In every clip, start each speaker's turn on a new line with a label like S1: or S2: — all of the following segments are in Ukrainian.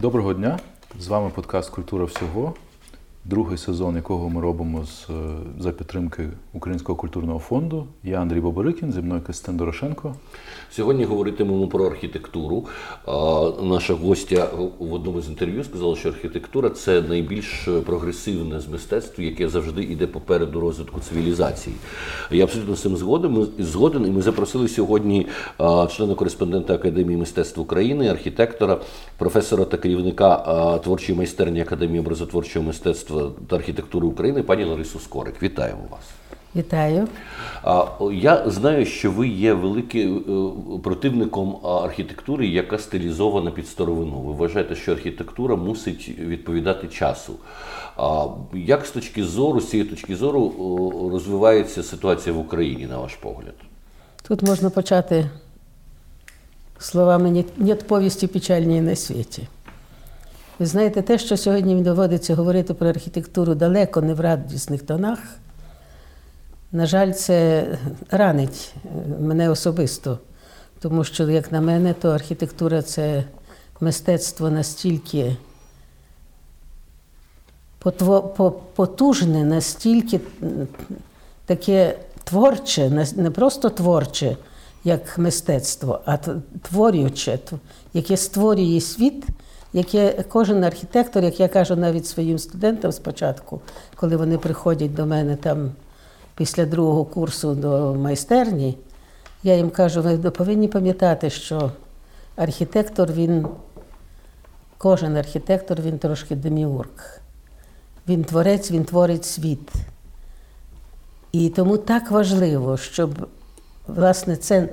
S1: Доброго дня! З вами подкаст Культура всього, другий сезон, якого ми робимо з, за підтримки Українського культурного фонду. Я Андрій Боборикін, зі мною Костянтин Дорошенко.
S2: Сьогодні говоритимемо про архітектуру. Наша гостя в одному з інтерв'ю сказала, що архітектура це найбільш прогресивне з мистецтв, яке завжди йде попереду розвитку цивілізації. Я абсолютно з цим згоден. згоден. І ми запросили сьогодні члена кореспондента Академії мистецтв України, архітектора, професора та керівника творчої майстерні Академії образотворчого мистецтва та архітектури України, пані Ларису Скорик. Вітаємо вас.
S3: Вітаю.
S2: Я знаю, що ви є великим е, противником архітектури, яка стилізована під старовину. Ви вважаєте, що архітектура мусить відповідати часу. Як з точки зору, з цієї точки зору, розвивається ситуація в Україні, на ваш погляд?
S3: Тут можна почати словами «Нет повісті печальній на світі. Ви знаєте, те, що сьогодні доводиться говорити про архітектуру далеко не в радісних тонах. На жаль, це ранить мене особисто, тому що, як на мене, то архітектура це мистецтво настільки потужне, настільки таке творче, не просто творче, як мистецтво, а творюче, яке створює світ, яке кожен архітектор, як я кажу навіть своїм студентам спочатку, коли вони приходять до мене там після другого курсу до майстерні, я їм кажу, ви повинні пам'ятати, що архітектор, він, кожен архітектор, він трошки деміург. Він творець, він творить світ. І тому так важливо, щоб, власне, це,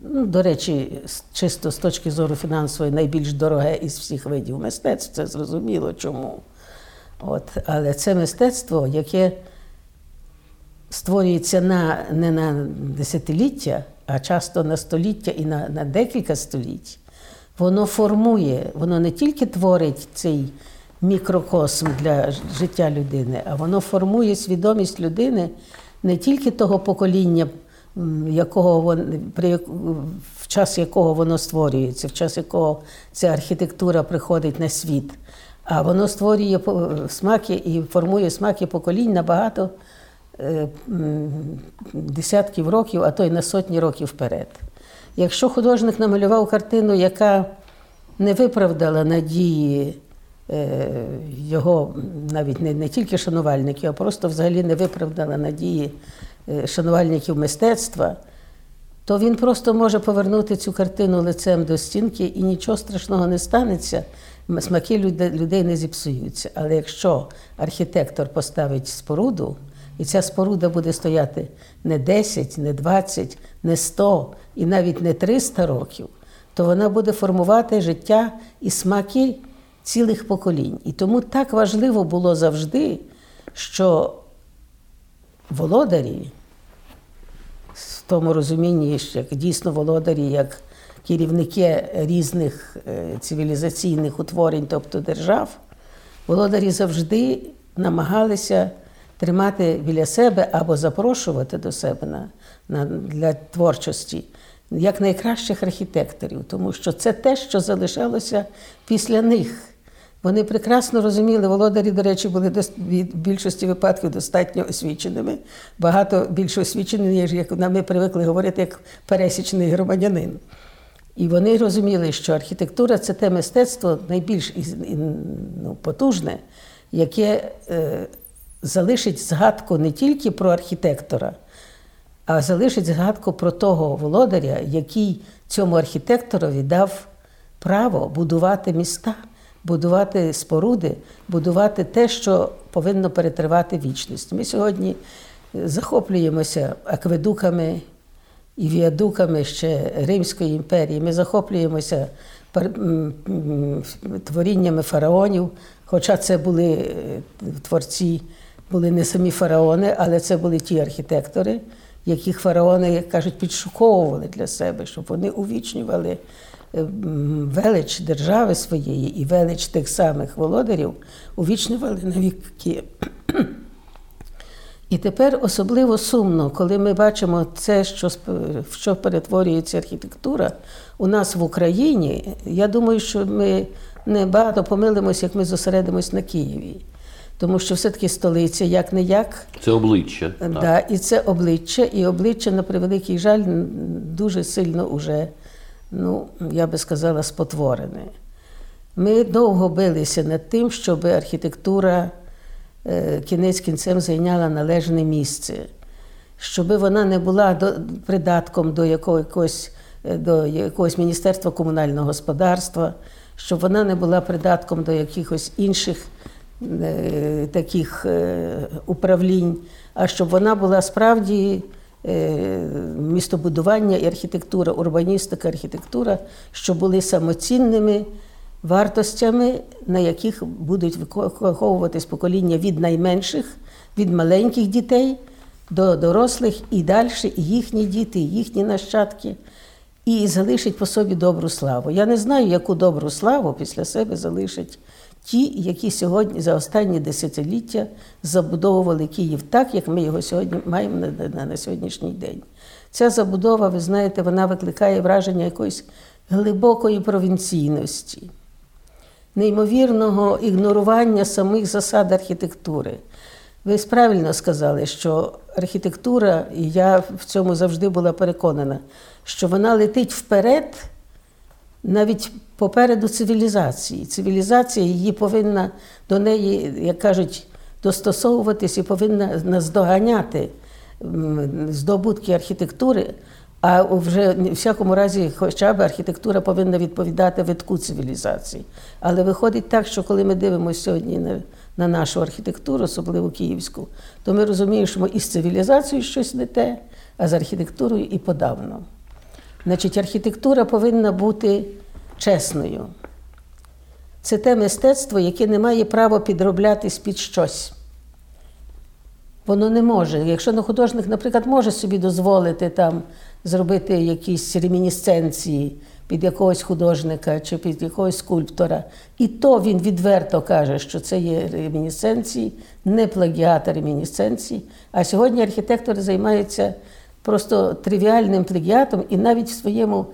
S3: ну, до речі, чисто з точки зору фінансової, найбільш дороге із всіх видів мистецтв, це зрозуміло чому. От, Але це мистецтво, яке створюється на, не на десятиліття, а часто на століття і на, на декілька століть, воно формує, воно не тільки творить цей мікрокосм для життя людини, а воно формує свідомість людини не тільки того покоління, якого вон, при, в час якого воно створюється, в час якого ця архітектура приходить на світ, а воно створює смаки і формує смаки поколінь набагато. Е, десятків років, а то й на сотні років вперед. Якщо художник намалював картину, яка не виправдала надії е, його, навіть не, не тільки шанувальників, а просто взагалі не виправдала надії шанувальників мистецтва, то він просто може повернути цю картину лицем до стінки і нічого страшного не станеться. Смаки людей не зіпсуються. Але якщо архітектор поставить споруду, і ця споруда буде стояти не 10, не 20, не 100 і навіть не 300 років, то вона буде формувати життя і смаки цілих поколінь. І тому так важливо було завжди, що володарі, тому розумінні, як дійсно володарі, як керівники різних е, цивілізаційних утворень, тобто держав, володарі завжди намагалися тримати біля себе або запрошувати до себе на, на, для творчості як найкращих архітекторів, тому що це те, що залишалося після них. Вони прекрасно розуміли, володарі, до речі, були в більшості випадків достатньо освіченими, багато більше освічені, ніж як ми привикли говорити, як пересічний громадянин. І вони розуміли, що архітектура це те мистецтво найбільш ну, потужне, яке е, залишить згадку не тільки про архітектора, а залишить згадку про того володаря, який цьому архітекторові дав право будувати міста, будувати споруди, будувати те, що повинно перетривати вічність. Ми сьогодні захоплюємося акведуками і віадуками ще Римської імперії. Ми захоплюємося творіннями фараонів, хоча це були е, творці були не самі фараони, але це були ті архітектори, яких фараони, як кажуть, підшуковували для себе, щоб вони увічнювали велич держави своєї і велич тих самих володарів, увічнювали на віки. І тепер особливо сумно, коли ми бачимо це, що в що перетворюється архітектура у нас в Україні. Я думаю, що ми не багато помилимось, як ми зосередимось на Києві. Тому що все-таки столиця, як не як.
S2: Це обличчя.
S3: Да, І це обличчя, і обличчя, на превеликий жаль, дуже сильно уже, ну, я би сказала, спотворене. Ми довго билися над тим, щоб архітектура е, кінець кінцем зайняла належне місце, щоб вона не була придатком до якогось, е, до якогось Міністерства комунального господарства, щоб вона не була придатком до якихось інших е, таких управлінь, а щоб вона була справді. Містобудування і архітектура, урбаністика, архітектура, що були самоцінними вартостями, на яких будуть виховуватись покоління від найменших, від маленьких дітей до дорослих і далі, і їхні діти, і їхні нащадки, і залишить по собі добру славу. Я не знаю, яку добру славу після себе залишать ті, які сьогодні за останні десятиліття забудовували Київ так, як ми його сьогодні маємо на, на, на сьогоднішній день. Ця забудова, ви знаєте, вона викликає враження якоїсь глибокої провінційності неймовірного ігнорування самих засад архітектури. Ви правильно сказали, що архітектура, і я в цьому завжди була переконана, що вона летить вперед, навіть попереду цивілізації. Цивілізація її повинна до неї, як кажуть, достосовуватись і повинна наздоганяти здобутки архітектури. А вже в всякому разі, хоча б архітектура повинна відповідати витку цивілізації. Але виходить так, що коли ми дивимося сьогодні на на нашу архітектуру, особливо київську, то ми розуміємо, що ми із цивілізацією щось не те, а з архітектурою і подавно. Значить, архітектура повинна бути чесною. Це те мистецтво, яке не має права підроблятись під щось. Воно не може. Якщо на художник, наприклад, може собі дозволити там зробити якісь ремінісценції під якогось художника чи під якогось скульптора. І то він відверто каже, що це є ремінісценції, не плагіат, ремінісценції. А сьогодні архітектори займаються просто тривіальним плагіатом, і навіть в своєму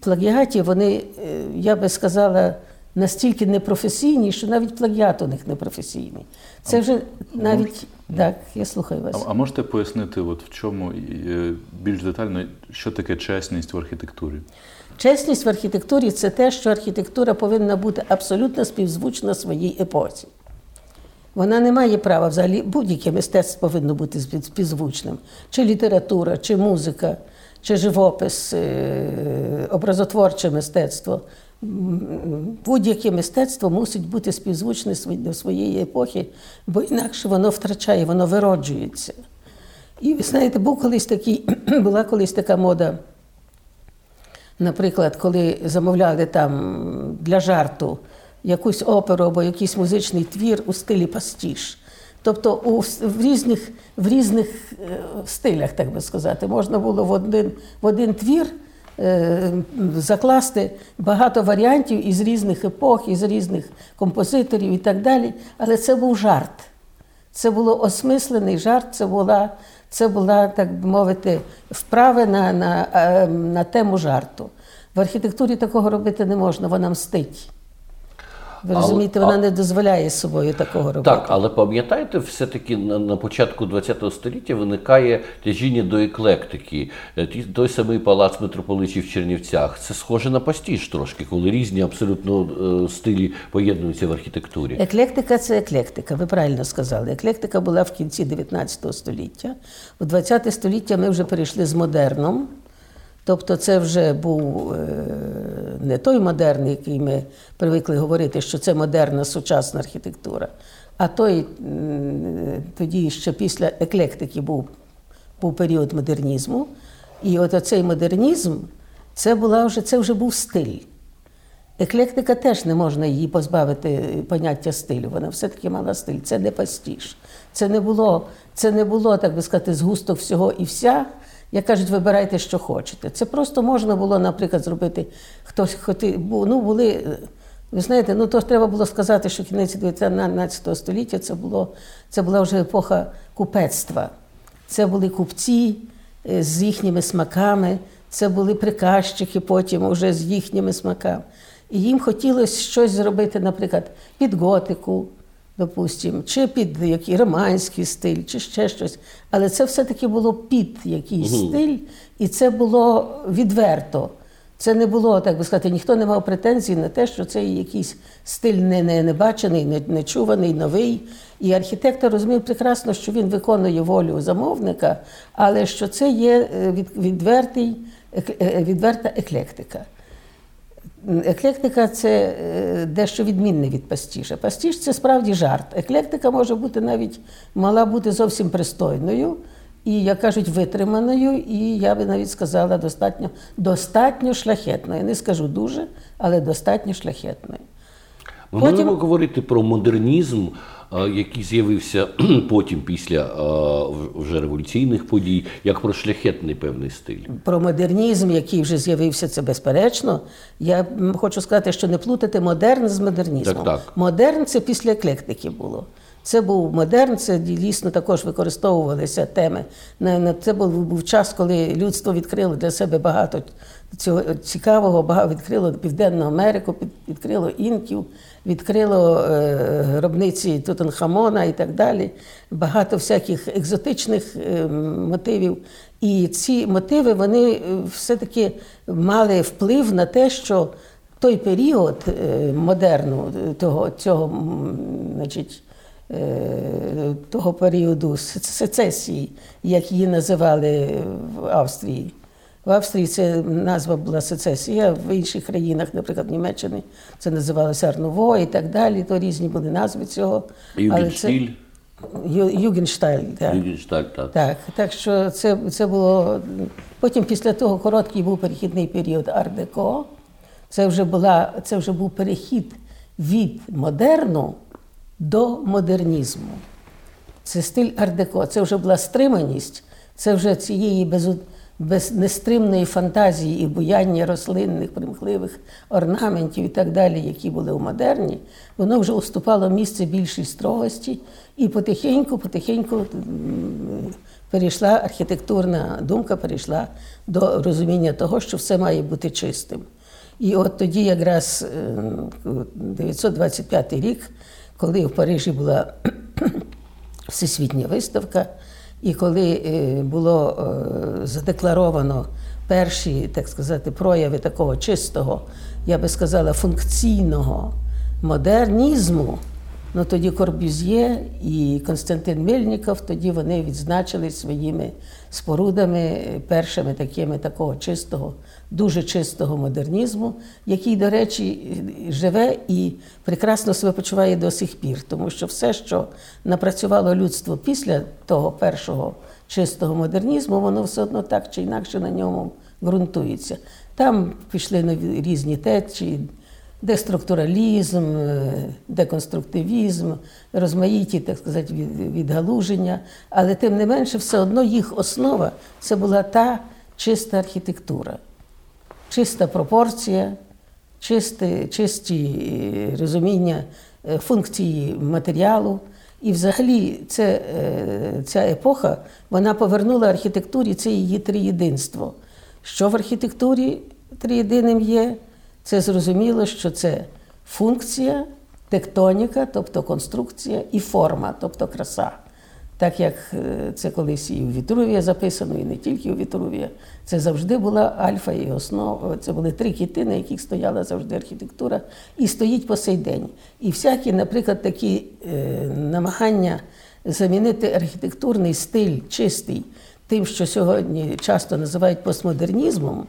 S3: плагіаті вони, е, я би сказала, настільки непрофесійні, що навіть плагіат у них непрофесійний. Це вже навіть так, я слухаю вас.
S1: А, а можете пояснити, от в чому е, більш детально, що таке чесність в архітектурі?
S3: Чесність в архітектурі це те, що архітектура повинна бути абсолютно співзвучна своїй епоці. Вона не має права взагалі, будь-яке мистецтво повинно бути співзвучним. Чи література, чи музика, чи живопис, е, образотворче мистецтво будь-яке мистецтво мусить бути співзвучне до своєї епохи, бо інакше воно втрачає, воно вироджується. І ви знаєте, був колись такий, була колись така мода. Наприклад, коли замовляли там для жарту якусь оперу або якийсь музичний твір у стилі пастіж. Тобто у, в різних в різних е, стилях, так би сказати, можна було в один, в один твір Е, закласти багато варіантів із різних епох, із різних композиторів і так далі. Але це був жарт. Це було осмислений жарт, це була, це була так би мовити, вправа на, на, е, на тему жарту. В архітектурі такого робити не можна, вона мстить. Ви розумієте, вона не дозволяє з собою такого робити.
S2: Так, але пам'ятаєте, все-таки на, на початку ХХ століття виникає тяжіння до еклектики. Е, той самий палац митрополичів в Чернівцях. Це схоже на пастіж трошки, коли різні абсолютно е, стилі поєднуються в архітектурі.
S3: Еклектика це еклектика, ви правильно сказали. Еклектика була в кінці 19 століття. У 20 століття ми вже перейшли з модерном. Тобто це вже був е, не той модерн, який ми привикли говорити, що це модерна сучасна архітектура, а той тоді ще після еклектики був був період модернізму. І от цей модернізм це була вже, це вже був стиль. Еклектика теж не можна її позбавити поняття стилю. Вона все-таки мала стиль. Це не пастіж. Це не було, це не було, так би сказати, згусток всього і вся. Як кажуть, вибирайте, що хочете. Це просто можна було, наприклад, зробити хтось хотів, ну були. Ви знаєте, ну то треба було сказати, що кінець 19 століття це було, це була вже епоха купецтва. Це були купці е, з їхніми смаками, це були приказчики потім вже з їхніми смаками. І їм хотілося щось зробити, наприклад, під готику, допустимо, чи під який романський стиль, чи ще щось. Але це все-таки було під якийсь стиль, і це було відверто. Це не було, так би сказати, ніхто не мав претензій на те, що це якийсь стиль не, не, не бачений, не, не чуваний, новий. І архітектор розумів прекрасно, що він виконує волю замовника, але що це є е, від, відвертий, е, відверта еклектика. Еклектика це е, дещо відмінне від пастіша. Пастіш це справді жарт. Еклектика може бути навіть мала бути зовсім пристойною і, як кажуть, витриманою, і я би навіть сказала, достатньо, достатньо шляхетною. Не скажу дуже, але достатньо шляхетною.
S2: Ми
S3: Потім-
S2: будемо говорити про модернізм, який з'явився потім після е, вже революційних подій, як про шляхетний певний стиль.
S3: Про модернізм, який вже з'явився, це безперечно. Я хочу сказати, що не плутати модерн з модернізмом.
S2: Так, так.
S3: Модерн це після еклектики було. Це був модерн, це дійсно також використовувалися теми. Це був, був час, коли людство відкрило для себе багато цього цікавого, багато відкрило Південну Америку, відкрило інків, відкрило е, гробниці Тутанхамона і так далі. Багато всяких екзотичних е, мотивів. І ці мотиви вони е, все-таки мали вплив на те, що той період модерну, того, цього, значить, того періоду сецесії, як її називали в Австрії. В Австрії це назва була сецесія, в інших країнах, наприклад, в Німеччині, це називалося Арнуво і так далі. То різні були назви цього.
S2: Югенштиль,
S3: Ю- Югеншталь, так.
S2: Югеншталь, так.
S3: Так, так що це, це було. Потім після того короткий був перехідний період ар-деко. Це вже, була, це вже був перехід від модерну до модернізму. Це стиль ар-деко, це вже була стриманість, це вже цієї без, без нестримної фантазії і буяння рослинних, примхливих орнаментів і так далі, які були у модерні, воно вже уступало місце більшій строгості, і потихеньку, потихеньку перейшла архітектурна думка, перейшла до розуміння того, що все має бути чистим. І от тоді, якраз е, 925 рік, коли в Парижі була всесвітня виставка, і коли е, було е, задекларовано перші, так сказати, прояви такого чистого, я би сказала, функційного модернізму, ну тоді Корбюз'є і Константин Мельніков, тоді вони відзначили своїми спорудами першими такими такого чистого, дуже чистого модернізму, який, до речі, живе і прекрасно себе почуває до сих пір, тому що все, що напрацювало людство після того першого чистого модернізму, воно все одно так чи інакше на ньому ґрунтується. Там пішли різні течії, деструктуралізм, е, деконструктивізм, розмаїті, так сказати, відгалуження. Але тим не менше, все одно їх основа це була та чиста архітектура, чиста пропорція, чисті, чисті е, розуміння е, функції матеріалу. І взагалі це, ця епоха вона повернула архітектурі це її триєдинство. Що в архітектурі триєдиним є? Це зрозуміло, що це функція, тектоніка, тобто конструкція, і форма, тобто краса. Так як е, це колись і у Вітрувія записано, і не тільки у Вітрувія. Це завжди була альфа і основа. Це були три кіти, на яких стояла завжди архітектура, і стоїть по сей день. І всякі, наприклад, такі е, намагання замінити архітектурний стиль чистий тим, що сьогодні часто називають постмодернізмом.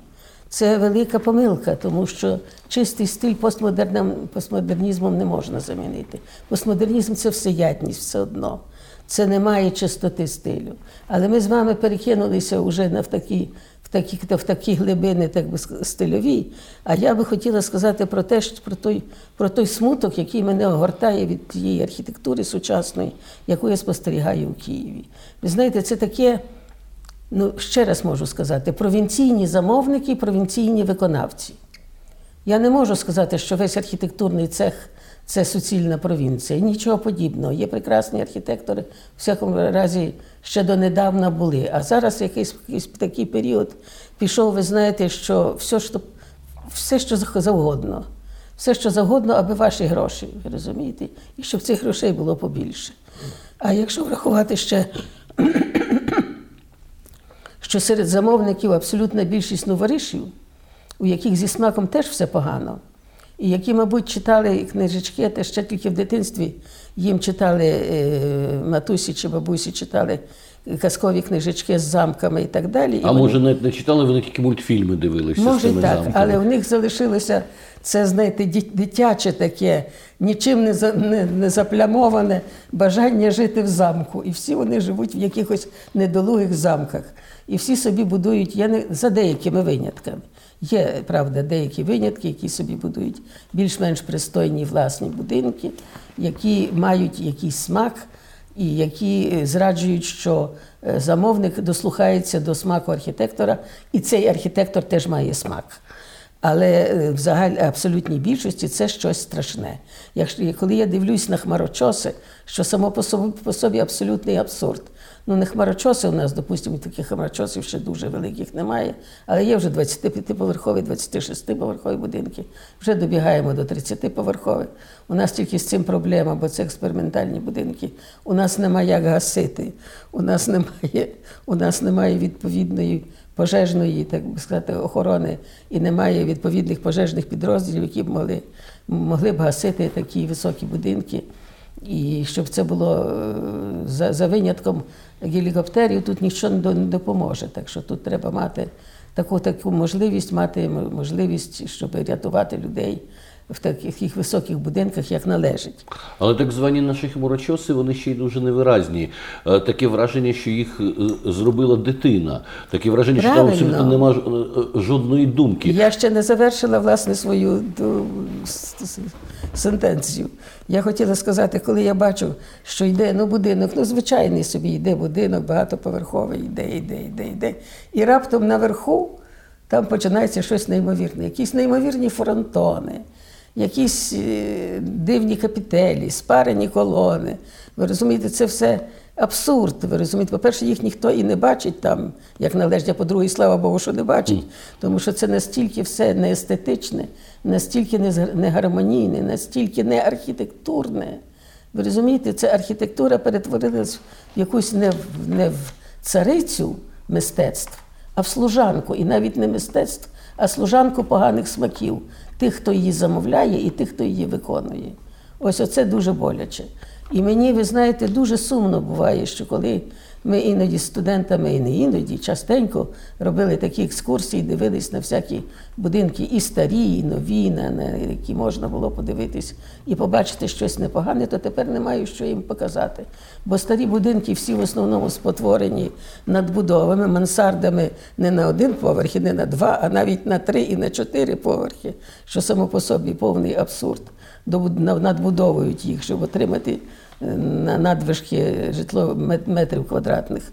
S3: Це велика помилка, тому що чистий стиль постмодерним, постмодернізмом не можна замінити. Постмодернізм це всеядність все одно. Це немає чистоти стилю. Але ми з вами перекинулися вже на в такі, в такі, в такі глибини, так би стильові. А я би хотіла сказати про те, що про той, про той смуток, який мене огортає від тієї архітектури сучасної, яку я спостерігаю у Києві. Ви знаєте, це таке. Ну, ще раз можу сказати, провінційні замовники, провінційні виконавці. Я не можу сказати, що весь архітектурний цех це суцільна провінція. Нічого подібного. Є прекрасні архітектори, в всякому разі ще донедавна були. А зараз якийсь, якийсь такий період пішов, ви знаєте, що все, що все, що завгодно. все, що завгодно, аби ваші гроші, ви розумієте, і щоб цих грошей було побільше. А якщо врахувати ще, що серед замовників абсолютна більшість новоришів, у яких зі смаком теж все погано, і які, мабуть, читали книжечки, те ще тільки в дитинстві їм читали е, матусі чи бабусі, читали казкові книжечки з замками і так далі. І
S2: А
S3: вони-
S2: може навіть не читали, вони тільки мультфільми дивилися з
S3: Може
S2: цими
S3: так,
S2: замками?
S3: але в них залишилося це, знаєте, дитяче таке, нічим не, за- не, не заплямоване бажання жити в замку. І всі вони живуть в якихось недолугих замках. І всі собі будують, я не за деякими винятками. Є, правда, деякі винятки, які собі будують більш-менш пристойні власні будинки, які мають якийсь смак і які е, зраджують, що е, замовник дослухається до смаку архітектора, і цей архітектор теж має смак. Але е, в загаль абсолютній більшості це щось страшне. Якщо коли я дивлюсь на хмарочоси, що само по собі, по собі абсолютний абсурд. Ну, не хмарочоси у нас, допустимо, таких хмарочосів ще дуже великих немає, але є вже 25-поверхові, 26-поверхові будинки. Вже добігаємо до 30-поверхових. У нас тільки з цим проблема, бо це експериментальні будинки. У нас немає як гасити, у нас немає, у нас немає відповідної пожежної, так би сказати, охорони і немає відповідних пожежних підрозділів, які б могли, могли б гасити такі високі будинки. І щоб це було е, за, за винятком гелікоптерів, тут нічого не до- не допоможе. Так що тут треба мати таку, таку можливість, мати можливість, щоб рятувати людей в таких високих будинках, як належить.
S2: Але так звані наші хмурочоси, вони ще й дуже невиразні. Е, Таке враження, що їх е, зробила дитина. Таке враження, що там абсолютно нема е, жодної думки.
S3: Я ще не завершила власне свою сентенцію. Я хотіла сказати, коли я бачу, що йде ну, будинок, ну звичайний собі йде будинок, багатоповерховий, йде, йде, йде, йде. І раптом наверху там починається щось неймовірне, якісь неймовірні фронтони, якісь е, дивні капітелі, спарені колони. Ви розумієте, це все абсурд. Ви розумієте, по-перше, їх ніхто і не бачить там, як належить, по-друге, слава Богу, що не бачить, тому що це настільки все неестетичне, настільки негармонійне, настільки не архітектурне. Ви розумієте, це архітектура перетворилась в якусь не в, не в царицю мистецтв, а в служанку. І навіть не мистецтв, а служанку поганих смаків, тих, хто її замовляє, і тих, хто її виконує. Ось оце дуже боляче. І мені, ви знаєте, дуже сумно буває, що коли ми іноді з студентами, і не іноді, частенько робили такі екскурсії, дивились на всякі будинки і старі, і нові, на, які можна було подивитись і побачити щось непогане, то тепер немає що їм показати. Бо старі будинки всі в основному спотворені надбудовами, мансардами не на один поверх, і не на два, а навіть на три і на чотири поверхи, що само по собі повний абсурд. Надбудовують їх, щоб отримати на надвижки житло метрів квадратних.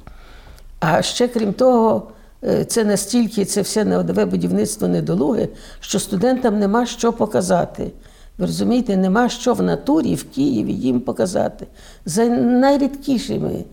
S3: А ще крім того, е, це настільки, це все нове будівництво недолуге, що студентам нема що показати. Ви розумієте, нема що в натурі в Києві їм показати. За найрідкішими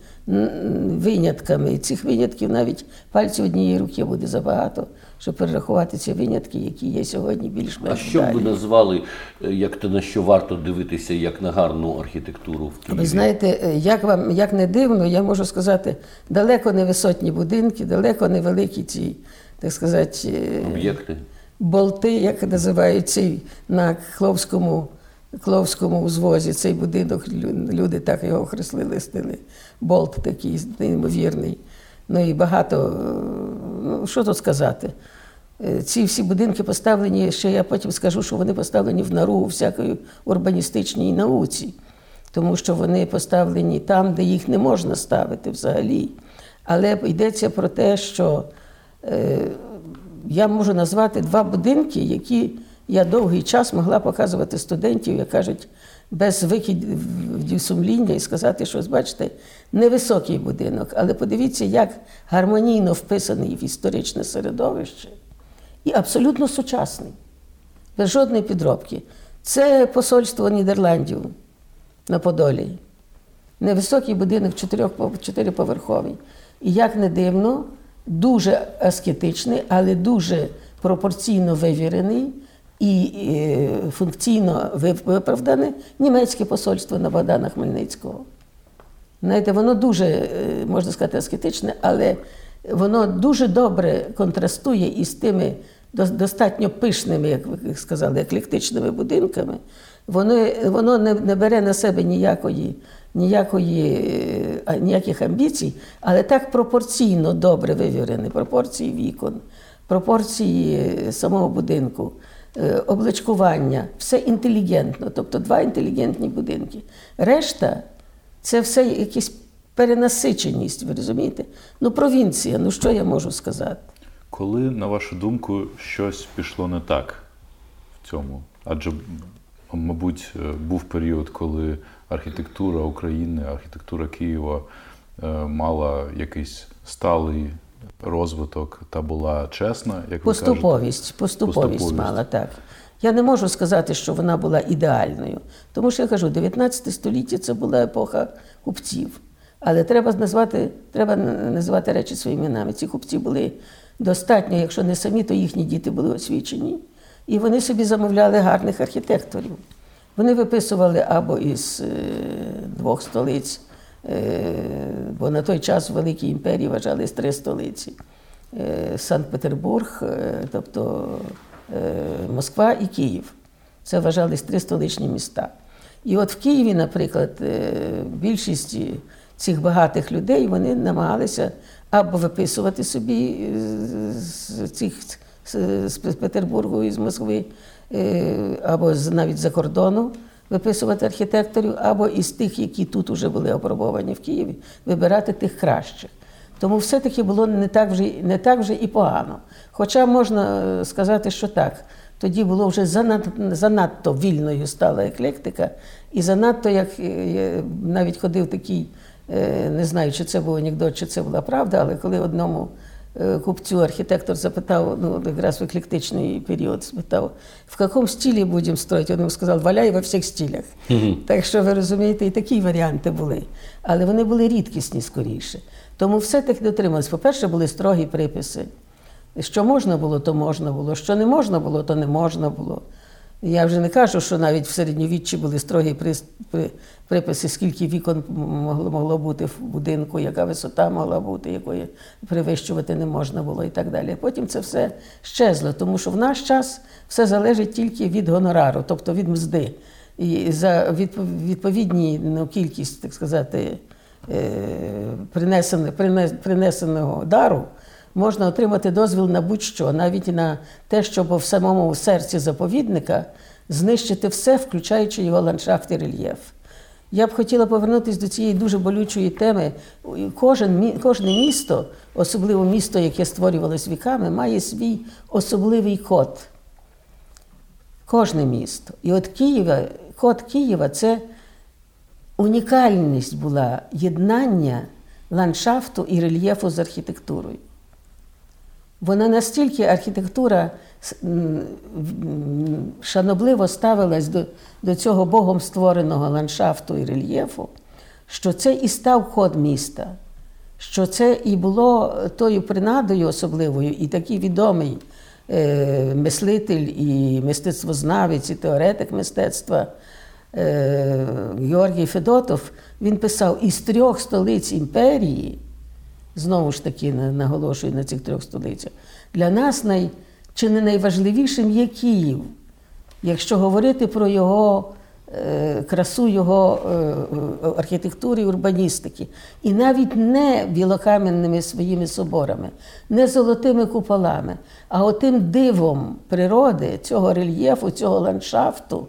S3: винятками. Цих винятків навіть пальців однієї руки буде забагато, щоб перерахувати ці винятки, які є сьогодні більш-менш.
S2: що б ви назвали, е, як те на що варто дивитися, як на гарну архітектуру в Києві?
S3: Ви знаєте, е, як вам як не дивно, я можу сказати, далеко не висотні будинки, далеко не великі ці, так сказати, е,
S2: Об'єкти?
S3: болти, як називають цей на Кловському, Кловському узвозі, цей будинок, люди так його окреслили, стили. Болт такий неймовірний. Ну і багато, ну що тут сказати. Е, Ці всі будинки поставлені, ще я потім скажу, що вони поставлені в нару всякої урбаністичній науці, тому що вони поставлені там, де їх не можна ставити взагалі. Але йдеться про те, що е, я можу назвати два будинки, які я довгий час могла показувати студентів, як кажуть, без викидів сумління і сказати, що бачите, невисокий будинок, але подивіться, як гармонійно вписаний в історичне середовище і абсолютно сучасний, без жодної підробки. Це посольство Нідерландів на Подолі. Невисокий будинок чотириповерховий. І як не дивно, дуже аскетичний, але дуже пропорційно вивірений, і е, функційно виправдане німецьке посольство на Богдана Хмельницького. Знаєте, воно дуже, е, можна сказати, аскетичне, але воно дуже добре контрастує із тими достатньо пишними, як ви сказали, еклектичними будинками. Воно воно не, не бере на себе ніякої, ніякої, е, ніяких амбіцій, але так пропорційно добре вивірене, пропорції вікон, пропорції самого будинку. Е, обличкування, все інтелігентно, тобто два інтелігентні будинки. Решта це все якась перенасиченість, ви розумієте? Ну, провінція, ну що я можу сказати?
S1: Коли, на вашу думку, щось пішло не так в цьому? Адже, мабуть, е, був період, коли архітектура України, архітектура Києва е, мала якийсь сталий розвиток та була чесна, як ви
S3: поступовість,
S1: кажете?
S3: поступовість, поступовість мала так. Я не можу сказати, що вона була ідеальною, тому що я кажу, 19 століття це була епоха купців. Але треба назвати треба називати речі своїми іменами. Ці купці були достатньо, якщо не самі, то їхні діти були освічені. І вони собі замовляли гарних архітекторів. Вони виписували або із е, двох столиць, бо на той час в Великій імперії вважались три столиці: е, Санкт-Петербург, тобто Москва і Київ. Це вважались три столичні міста. І от в Києві, наприклад, більшість цих багатих людей вони намагалися або виписувати собі з цих з Петербургу і з Москви, або навіть за кордону виписувати архітекторів, або із тих, які тут вже були опробовані в Києві, вибирати тих кращих. Тому все-таки було не так вже не так вже і погано. Хоча можна е, сказати, що так. Тоді було вже занадто, занадто вільною стала еклектика, і занадто, як е, навіть ходив такий, е, не знаю, чи це був анекдот, чи це була правда, але коли одному купцю архітектор запитав, ну якраз в еклектичний період, спитав, в якому стілі будемо строїти, він йому сказав, валяй во всіх стилях. Mm Так що ви розумієте, і такі варіанти були. Але вони були рідкісні скоріше. Тому все-таки дотрималися. По-перше, були строгі приписи. Що можна було, то можна було. Що не можна було, то не можна було. Я вже не кажу, що навіть в середньовіччі були строгі приписи, скільки вікон могло могло бути в будинку, яка висота могла бути, якої перевищувати не можна було і так далі. Потім це все щезло, тому що в наш час все залежить тільки від гонорару, тобто від мзди. І за відповідні ну, кількість, так сказати, Е, принесеного дару можна отримати дозвіл на будь-що, навіть на те, щоб в самому серці заповідника знищити все, включаючи його ландшафт і рельєф. Я б хотіла повернутися до цієї дуже болючої теми. Кожен, Кожне місто, особливо місто, яке створювалось віками, має свій особливий код. Кожне місто. І от Києва, код Києва це унікальність була єднання ландшафту і рельєфу з архітектурою. Вона настільки архітектура шанобливо ставилась до до цього Богом створеного ландшафту і рельєфу, що це і став код міста, що це і було тою принадою особливою, і такий відомий е, мислитель, і мистецтвознавець, і теоретик мистецтва Е, Георгій Федотов, він писав із трьох столиць імперії, знову ж таки наголошую на цих трьох столицях, для нас най, чи не найважливішим є Київ, якщо говорити про його е, красу його е, архітектури і урбаністики. І навіть не білокам'яними своїми соборами, не золотими куполами, а отим дивом природи, цього рельєфу, цього ландшафту,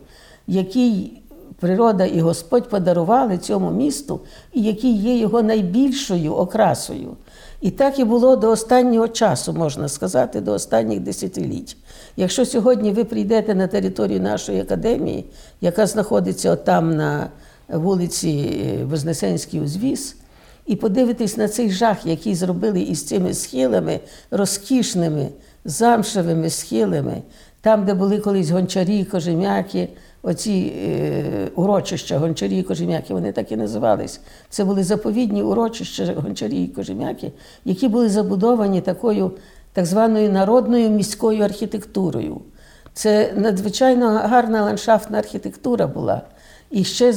S3: який природа і Господь подарували цьому місту, який є його найбільшою окрасою. І так і було до останнього часу, можна сказати, до останніх десятиліть. Якщо сьогодні ви прийдете на територію нашої академії, яка знаходиться там на вулиці Вознесенський узвіз, і подивитесь на цей жах, який зробили із цими схилами, розкішними, замшевими схилами, там, де були колись гончарі, кожем'яки, оці е, урочища гончарі і кожем'яки, вони так і називались. Це були заповідні урочища гончарі і кожем'яки, які були забудовані такою так званою народною міською архітектурою. Це надзвичайно гарна ландшафтна архітектура була. І ще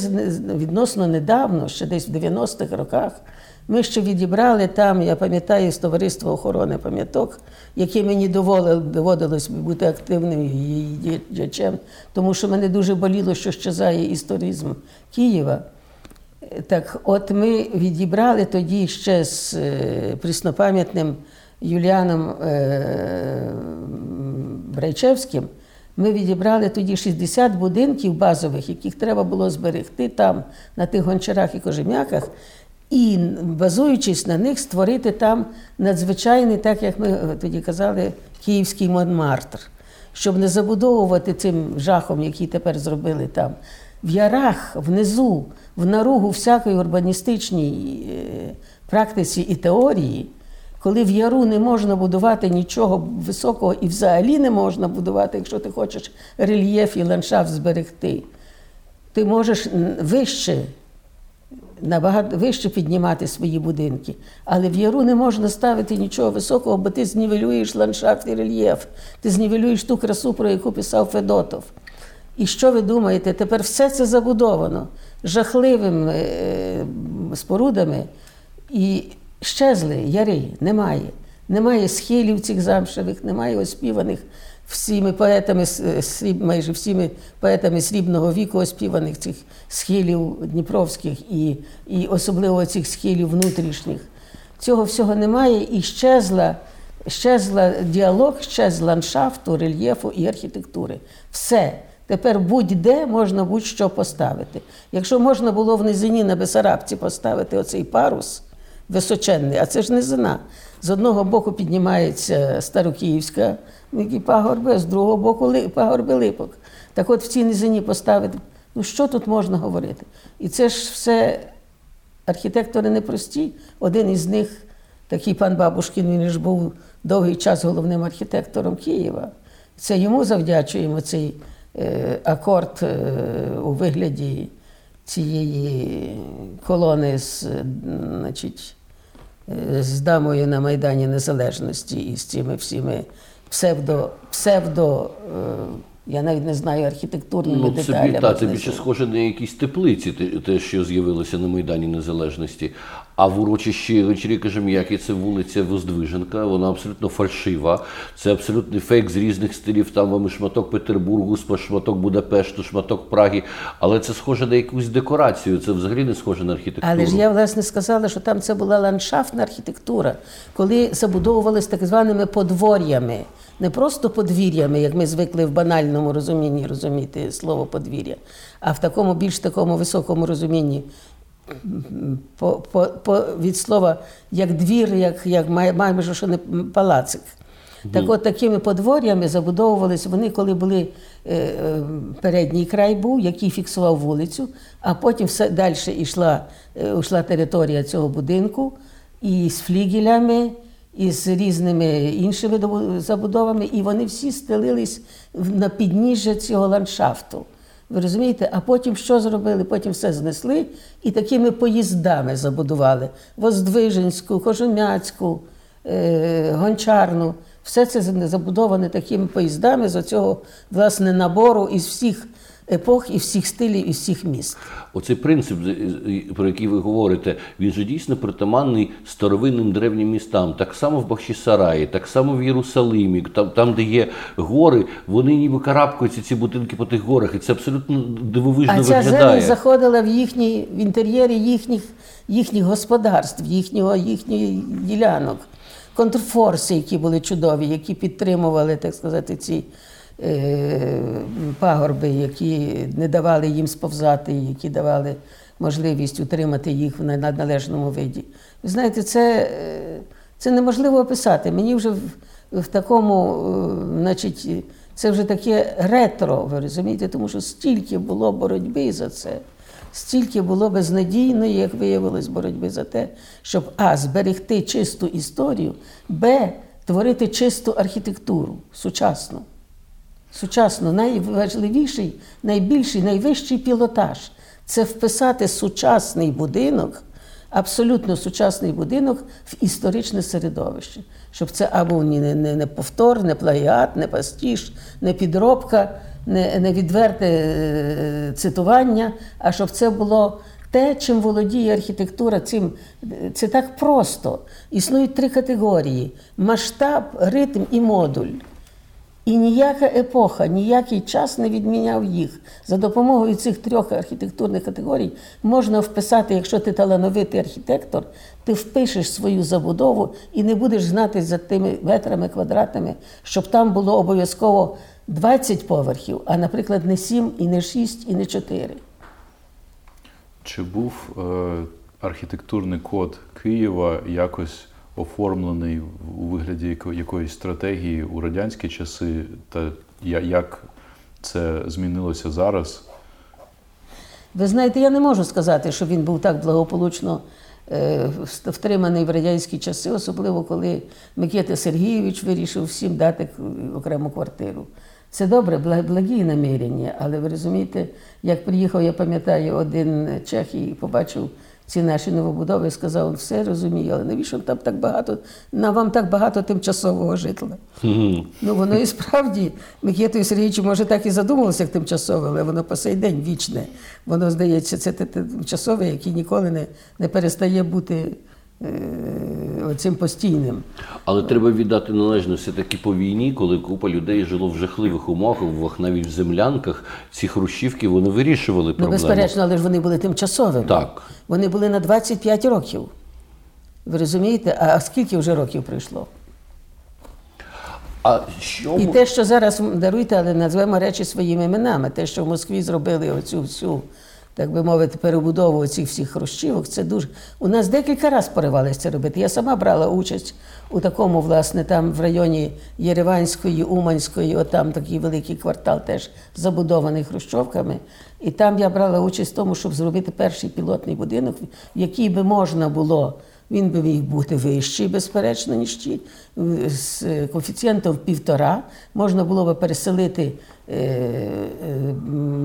S3: відносно недавно, ще десь в 90-х роках, ми ще відібрали там, я пам'ятаю, з товариства охорони пам'яток, яке мені доводилось бути активним її діячем, тому що мене дуже боліло, що щезає історизм Києва. Так, от ми відібрали тоді ще з е, приснопам'ятним Юліаном е, Брайчевським. Ми відібрали тоді 60 будинків базових, яких треба було зберегти там, на тих гончарах і кожем'яках, і, базуючись на них, створити там надзвичайний, так як ми тоді казали, київський Монмартр, щоб не забудовувати цим жахом, який тепер зробили там. В ярах, внизу, в наругу всякої урбаністичній е, практиці і теорії коли в яру не можна будувати нічого високого і взагалі не можна будувати, якщо ти хочеш рельєф і ландшафт зберегти, ти можеш вище, набагато вище піднімати свої будинки. Але в яру не можна ставити нічого високого, бо ти знівелюєш ландшафт і рельєф, ти знівелюєш ту красу, про яку писав Федотов. І що ви думаєте? Тепер все це забудовано жахливими е, спорудами. І щезли яри, немає. Немає схилів цих замшевих, немає оспіваних всіми поетами, майже всіми поетами срібного віку, оспіваних цих схилів Дніпровських і і особливо цих схилів внутрішніх. Цього всього немає і щезла, щезла діалог, щез ландшафту, рельєфу і архітектури. Все. Тепер будь-де можна будь-що поставити. Якщо можна було в низині на Бесарабці поставити оцей парус височенний, а це ж низина. З одного боку піднімається Старокиївська пагорби, а з другого боку пагорби липок. Так от в цій низині поставити, ну що тут можна говорити? І це ж все архітектори непрості. Один із них, такий пан Бабушкін, він ж був довгий час головним архітектором Києва. Це йому завдячуємо цей е, акорд е, у вигляді цієї колони з значить, з дамою на Майдані Незалежності і з цими всіми псевдо, псевдо е, я навіть не знаю архітектурними
S2: ну,
S3: деталями.
S2: Це, та, це більше схоже на якісь теплиці, те, що з'явилося на Майдані Незалежності. А в урочищі вечері Кажем'яки це вулиця Воздвиженка, вона абсолютно фальшива. Це абсолютний фейк з різних стилів. Там вам шматок Петербургу, шматок Будапешту, шматок Праги. Але це схоже на якусь декорацію. Це взагалі не схоже на архітектуру.
S3: Але ж я власне сказала, що там це була ландшафтна архітектура, коли забудовувалися так званими подвор'ями не просто подвір'ями, як ми звикли в банальному розумінні розуміти слово подвір'я, а в такому більш такому високому розумінні по, по, по, від слова як двір, як як майже що не палацик. Так от такими подвор'ями забудовувалися вони, коли були е, е, передній край був, який фіксував вулицю, а потім все далі йшла, е, йшла територія цього будинку і з флігелями із різними іншими забудовами, і вони всі стелились на підніжжя цього ландшафту. Ви розумієте? А потім що зробили? Потім все знесли і такими поїздами забудували Воздвиженську, Кожумяцьку, е, Гончарну. Все це забудоване такими поїздами з оцього власне набору із всіх епох і всіх стилів і всіх міст.
S2: Оцей принцип, про який ви говорите, він же дійсно притаманний старовинним древнім містам. Так само в Бахчисараї, так само в Єрусалимі, там, там, де є гори, вони ніби карабкаються ці будинки по тих горах, і це абсолютно дивовижно
S3: а
S2: виглядає.
S3: А ця зелень заходила в їхні в інтер'єрі їхніх їхніх господарств, їхнього їхніх ділянок, контрфорси, які були чудові, які підтримували, так сказати, ці. Е, пагорби, які не давали їм сповзати, які давали можливість утримати їх на належному виді. Ви знаєте, це е, це неможливо описати. Мені вже в, в такому, е, значить, це вже таке ретро, ви розумієте, тому що стільки було боротьби за це, стільки було безнадійної, як виявилось, боротьби за те, щоб А, зберегти чисту історію, Б, творити чисту архітектуру сучасну. Сучасно найважливіший, найбільший, найвищий пілотаж це вписати сучасний будинок абсолютно сучасний будинок в історичне середовище. Щоб це або не, не, не повтор, не плагіат, не пастіж, не підробка, не, не відверте е, цитування, а щоб це було те, чим володіє архітектура, цим це так просто. Існують три категорії: масштаб, ритм і модуль. І ніяка епоха, ніякий час не відміняв їх. За допомогою цих трьох архітектурних категорій можна вписати, якщо ти талановитий архітектор, ти впишеш свою забудову і не будеш знати за тими метрами, квадратами, щоб там було обов'язково 20 поверхів, а, наприклад, не 7, і не 6, і не 4.
S1: Чи був е, архітектурний код Києва якось оформлений у вигляді якоїсь стратегії у радянські часи, та як це змінилося зараз?
S3: Ви знаєте, я не можу сказати, що він був так благополучно е, втриманий в радянські часи, особливо коли Микита Сергійович вирішив всім дати окрему квартиру. Це добре, благі намірення, але ви розумієте, як приїхав, я пам'ятаю, один чех і побачив ці наші новобудови, сказав, все розумію, але навіщо там так багато, на вам так багато тимчасового житла? Mm-hmm. Ну воно і справді, Микітою Сергійовичу, може, так і задумалося, як тимчасове, але воно по сей день вічне. Воно здається, це тимчасове, яке ніколи не, не перестає бути. Е, цим постійним.
S2: Але треба віддати належне все-таки по війні, коли купа людей жило в жахливих умовах, навіть в землянках, ці хрущівки вони вирішували проблему.
S3: Ну, безперечно, але ж вони були тимчасовими.
S2: Так.
S3: Вони були на 25 років. Ви розумієте? А скільки вже років пройшло?
S2: А що...
S3: І те, що зараз даруйте, але назвемо речі своїми іменами. Те, що в Москві зробили оцю всю так би мовити, перебудову цих всіх хрущівок, це дуже. У нас декілька разів поривалися це робити. Я сама брала участь у такому, власне, там в районі Єреванської, Уманської, от там такий великий квартал, теж забудований хрущовками. І там я брала участь в тому, щоб зробити перший пілотний будинок, в який би можна було. Він би міг бути вищий, безперечно, ніж ті, з коефіцієнтом півтора. Можна було би переселити е, е,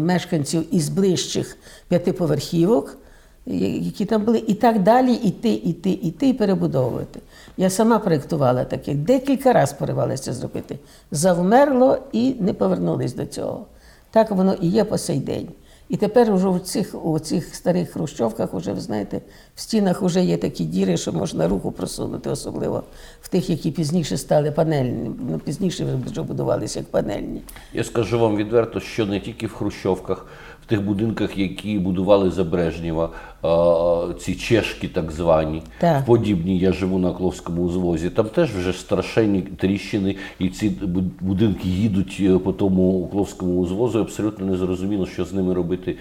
S3: мешканців із ближчих п'ятиповерхівок, які там були, і так далі іти, іти, іти і перебудовувати. Я сама проєктувала таке, декілька разів поривалася зробити. Завмерло і не повернулись до цього. Так воно і є по сей день. І тепер уже у цих у цих старих хрущовках, уже, ви знаєте, в стінах вже є такі діри, що можна руку просунути, особливо в тих, які пізніше стали панельні. Ну, пізніше вже будувалися як панельні.
S2: Я скажу вам відверто, що не тільки в хрущовках в тих будинках, які будували за Брежнєва, ці чешки, так звані, так. подібні. Я живу на Кловському узвозі. Там теж вже страшенні тріщини, і ці будинки їдуть е, по тому Кловському узвозу. Абсолютно не зрозуміло, що з ними робити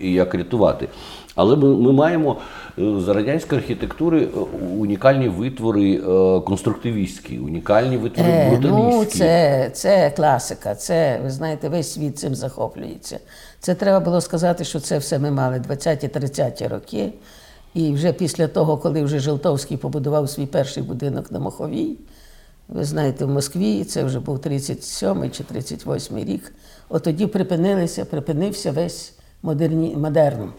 S2: і як рятувати. Але ми, ми маємо е, за радянської архітектури е, унікальні витвори конструктивістські, унікальні витвори е, бруталістські.
S3: Ну, це, це класика. Це ви знаєте, весь світ цим захоплюється. Це треба було сказати, що це все ми мали 20-30 роки. І вже після того, коли вже Желтовський побудував свій перший будинок на Моховій, ви знаєте, в Москві це вже був 37 чи 38 рік. От тоді припинилися, припинився весь модерні, модерн,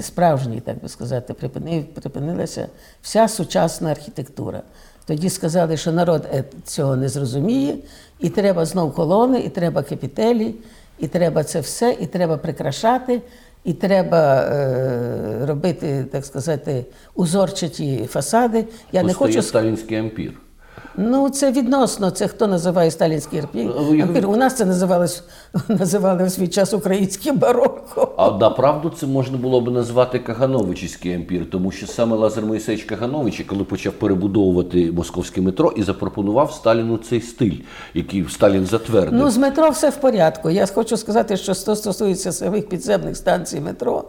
S3: справжній, так би сказати, припинив, припинилася вся сучасна архітектура. Тоді сказали, що народ е, цього не зрозуміє, і треба знов колони, і треба капітелі. І треба це все, і треба прикрашати, і треба е, робити, так сказати, узорчаті фасади.
S2: Я не хочу сталінський ампір.
S3: Ну, це відносно, це хто називає сталінський ампір. У нас це називалось, називали в свій час українським барокко.
S2: А направду це можна було б назвати Кагановичівський ампір, тому що саме Лазар Моїсеївич Каганович, коли почав перебудовувати московське метро і запропонував Сталіну цей стиль, який Сталін затвердив.
S3: Ну, з метро все в порядку. Я хочу сказати, що що стосується самих підземних станцій метро.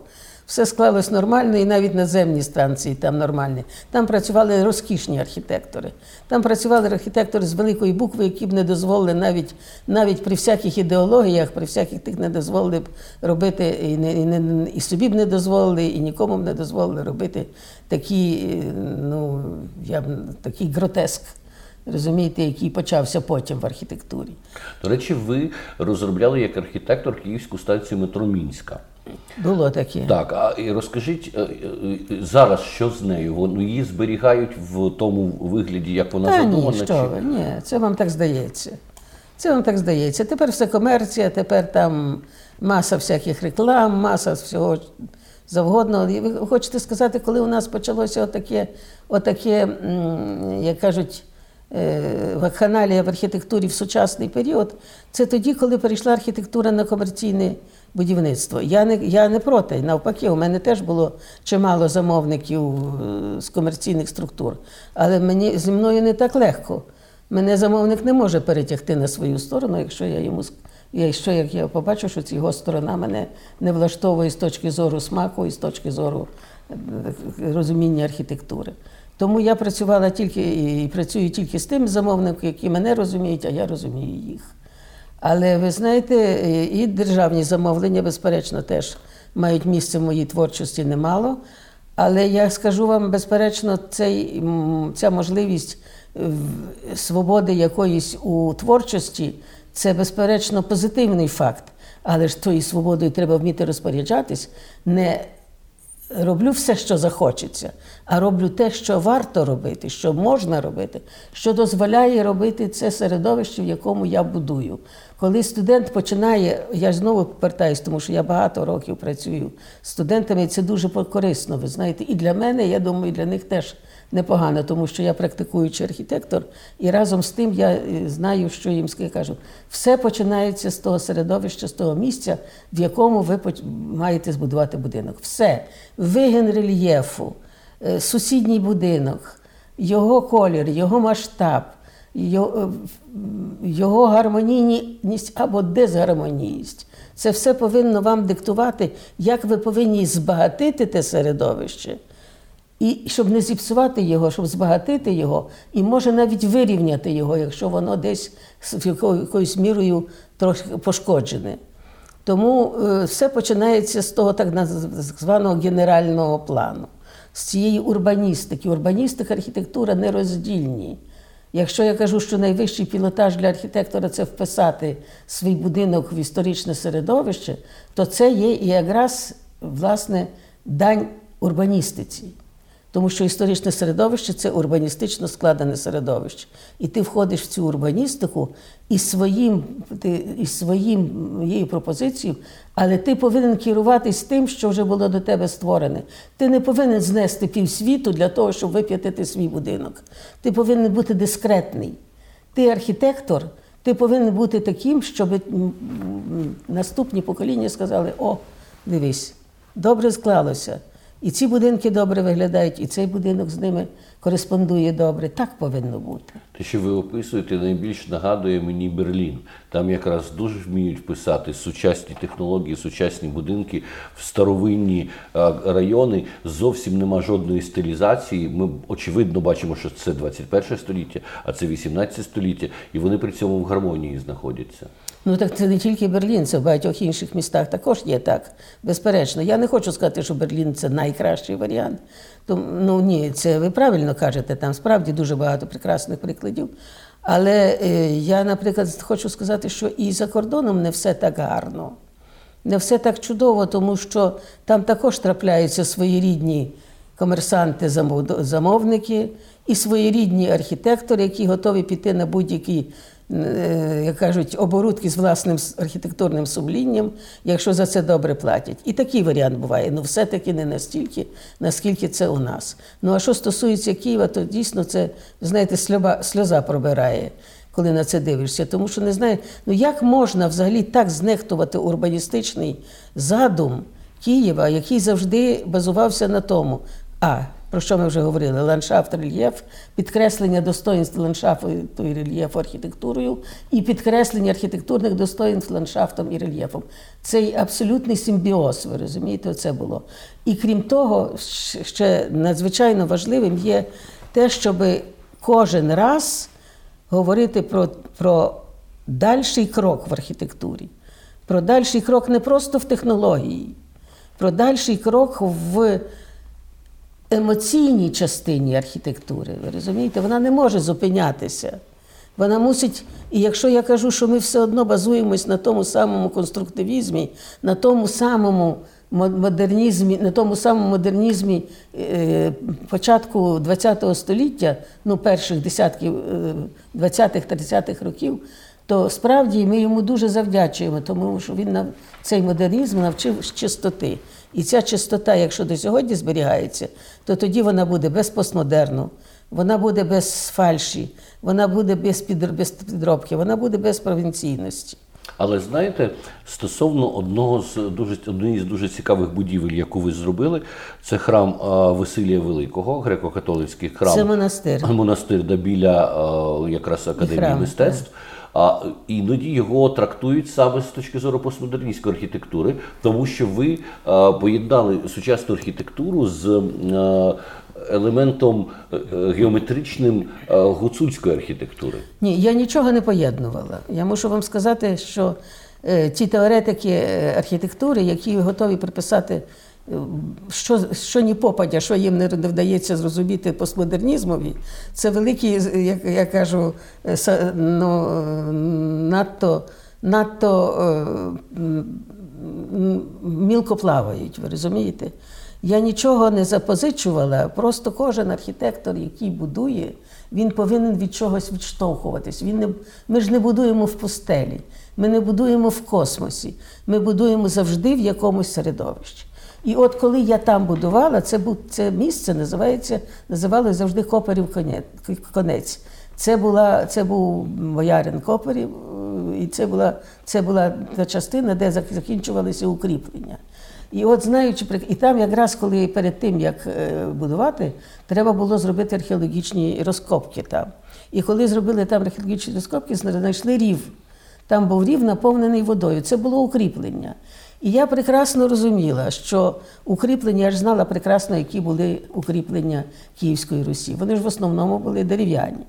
S3: Все склалось нормально, і навіть наземні станції там нормальні. Там працювали розкішні архітектори. Там працювали архітектори з великої букви, які б не дозволили навіть навіть при всяких ідеологіях, при всяких тих не дозволили б робити, і не, і, не, і собі б не дозволили, і нікому б не дозволили робити такі, ну, я б такий гротеск. Розумієте, який почався потім в архітектурі.
S2: До речі, ви розробляли як архітектор Київську станцію метро Мінська.
S3: Було таке.
S2: Так, а і розкажіть е, е, зараз, що з нею? Вони її зберігають в тому вигляді, як вона
S3: Та
S2: задумана?
S3: ні, що ви, ні, це вам так здається. Це вам так здається. Тепер все комерція, тепер там маса всяких реклам, маса всього завгодно. І ви хочете сказати, коли у нас почалося отаке, отаке як кажуть, е, вакханалія в архітектурі в сучасний період, це тоді, коли перейшла архітектура на комерційне будівництво. Я не, я не проти. Навпаки, у мене теж було чимало замовників е, з комерційних структур. Але мені зі мною не так легко. Мене замовник не може перетягти на свою сторону, якщо я йому якщо як я побачу, що його сторона мене не влаштовує з точки зору смаку і з точки зору е, розуміння архітектури. Тому я працювала тільки і працюю тільки з тими замовниками, які мене розуміють, а я розумію їх. Але ви знаєте, і державні замовлення, безперечно, теж мають місце в моїй творчості немало. Але я скажу вам, безперечно, цей, ця можливість е, свободи якоїсь у творчості це, безперечно, позитивний факт. Але ж тою свободою треба вміти розпоряджатись, не роблю все, що захочеться, а роблю те, що варто робити, що можна робити, що дозволяє робити це середовище, в якому я будую. Коли студент починає, я знову повертаюсь, тому що я багато років працюю з студентами, це дуже корисно, ви знаєте, і для мене, я думаю, і для них теж непогано, тому що я практикуючий архітектор, і разом з тим я е, знаю, що їм кажу. Все починається з того середовища, з того місця, в якому ви маєте збудувати будинок. Все. Вигін рельєфу, е, сусідній будинок, його колір, його масштаб, е, його гармонійність або дезгармонійність. Це все повинно вам диктувати, як ви повинні збагатити те середовище. І щоб не зіпсувати його, щоб збагатити його, і може навіть вирівняти його, якщо воно десь якоюсь мірою трохи пошкоджене. Тому е, все починається з того так званого генерального плану, з цієї урбаністики. Урбаністика, архітектура нероздільні. Якщо я кажу, що найвищий пілотаж для архітектора це вписати свій будинок в історичне середовище, то це є і якраз власне дань урбаністиці. Тому що історичне середовище це урбаністично складене середовище. І ти входиш в цю урбаністику і своїм, ти, і своїм її пропозицією, але ти повинен керуватись тим, що вже було до тебе створене. Ти не повинен знести півсвіту для того, щоб вип'ятити свій будинок. Ти повинен бути дискретний. Ти архітектор, ти повинен бути таким, щоб наступні покоління сказали: о, дивись, добре склалося. І ці будинки добре виглядають, і цей будинок з ними кореспондує добре. Так повинно бути.
S2: Те, що ви описуєте, найбільш нагадує мені Берлін. Там якраз дуже вміють писати сучасні технології, сучасні будинки в старовинні райони. Зовсім нема жодної стилізації. Ми очевидно бачимо, що це 21 століття, а це 18 століття, і вони при цьому в гармонії знаходяться.
S3: Ну так це не тільки Берлін, це в багатьох інших містах також є так. Безперечно. Я не хочу сказати, що Берлін це найкращий варіант. Тому, ну ні, це ви правильно кажете, там справді дуже багато прекрасних прикладів. Але е, я, наприклад, хочу сказати, що і за кордоном не все так гарно. Не все так чудово, тому що там також трапляються своєрідні комерсанти, замовники і своєрідні архітектори, які готові піти на будь-які, е, як кажуть, оборудки з власним архітектурним сумлінням, якщо за це добре платять. І такий варіант буває. Ну, все-таки не настільки, наскільки це у нас. Ну а що стосується Києва, то дійсно це, знаєте, сльоба, сльоза пробирає коли на це дивишся. Тому що не знаю, ну як можна взагалі так знехтувати урбаністичний задум Києва, який завжди базувався на тому. А, про що ми вже говорили? Ландшафт, рельєф, підкреслення достоїнств ландшафту і рельєфу архітектурою, і підкреслення архітектурних достоїнств ландшафтом і рельєфом. Цей абсолютний симбіоз, ви розумієте, це було. І крім того, ще надзвичайно важливим є те, щоб кожен раз говорити про, про дальший крок в архітектурі, про дальший крок не просто в технології, про дальший крок в емоційній частині архітектури. Ви розумієте, вона не може зупинятися. Вона мусить, і якщо я кажу, що ми все одно базуємось на тому самому конструктивізмі, на тому самому модернізмі, на тому самому модернізмі е, початку ХХ століття, ну перших десятків 20-30-х років, то справді ми йому дуже завдячуємо, тому що він нам цей модернізм навчив чистоти. І ця чистота, якщо до сьогодні зберігається, то тоді вона буде без постмодерну, вона буде без фальші, вона буде без підробки, вона буде без провінційності.
S2: Але знаєте, стосовно одного з дуже однієї з дуже цікавих будівель, яку ви зробили, це храм Василія Великого, греко-католицький храм.
S3: Це монастир.
S2: Монастир да біля якраз академії храм, мистецтв. Так. А іноді його трактують саме з точки зору постмодерністської архітектури, тому що ви поєднали сучасну архітектуру з елементом е, геометричним гуцульської архітектури.
S3: Ні, я нічого не поєднувала. Я мушу вам сказати, що е, ті теоретики е, архітектури, які готові приписати що що ні попадя, що їм не вдається зрозуміти постмодернізмові, це великі, як я кажу, ну, надто надто е, мілко плавають, ви розумієте? Я нічого не запозичувала, просто кожен архітектор, який будує, він повинен від чогось відштовхуватись. Він не, Ми ж не будуємо в пустелі, ми не будуємо в космосі, ми будуємо завжди в якомусь середовищі. І от коли я там будувала, це був це місце називається, називали завжди Коперів конець. Це була, це був боярин Коперів, і це була це була та частина, де закінчувалися укріплення. І от знаючи, і там якраз коли перед тим, як е, будувати, треба було зробити археологічні розкопки там. І коли зробили там археологічні розкопки, знайшли рів. Там був рів наповнений водою. Це було укріплення. І я прекрасно розуміла, що укріплення, я ж знала прекрасно, які були укріплення Київської Русі. Вони ж в основному були дерев'яні.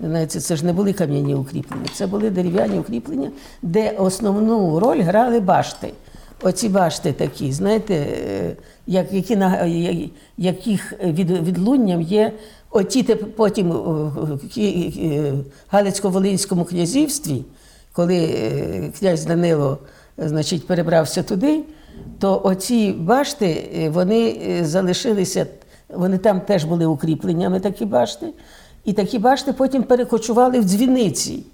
S3: Знаєте, Це ж не були кам'яні укріплення, це були дерев'яні укріплення, де основну роль грали башти. Оці башти такі, знаєте, е, як, які, яких від, відлунням є оті потім в Галицько-Волинському князівстві, коли е, князь Данило значить, перебрався туди, то оці башти е, вони е, залишилися, вони там теж були укріпленнями, такі башти. І такі башти потім перекочували в дзвіниці,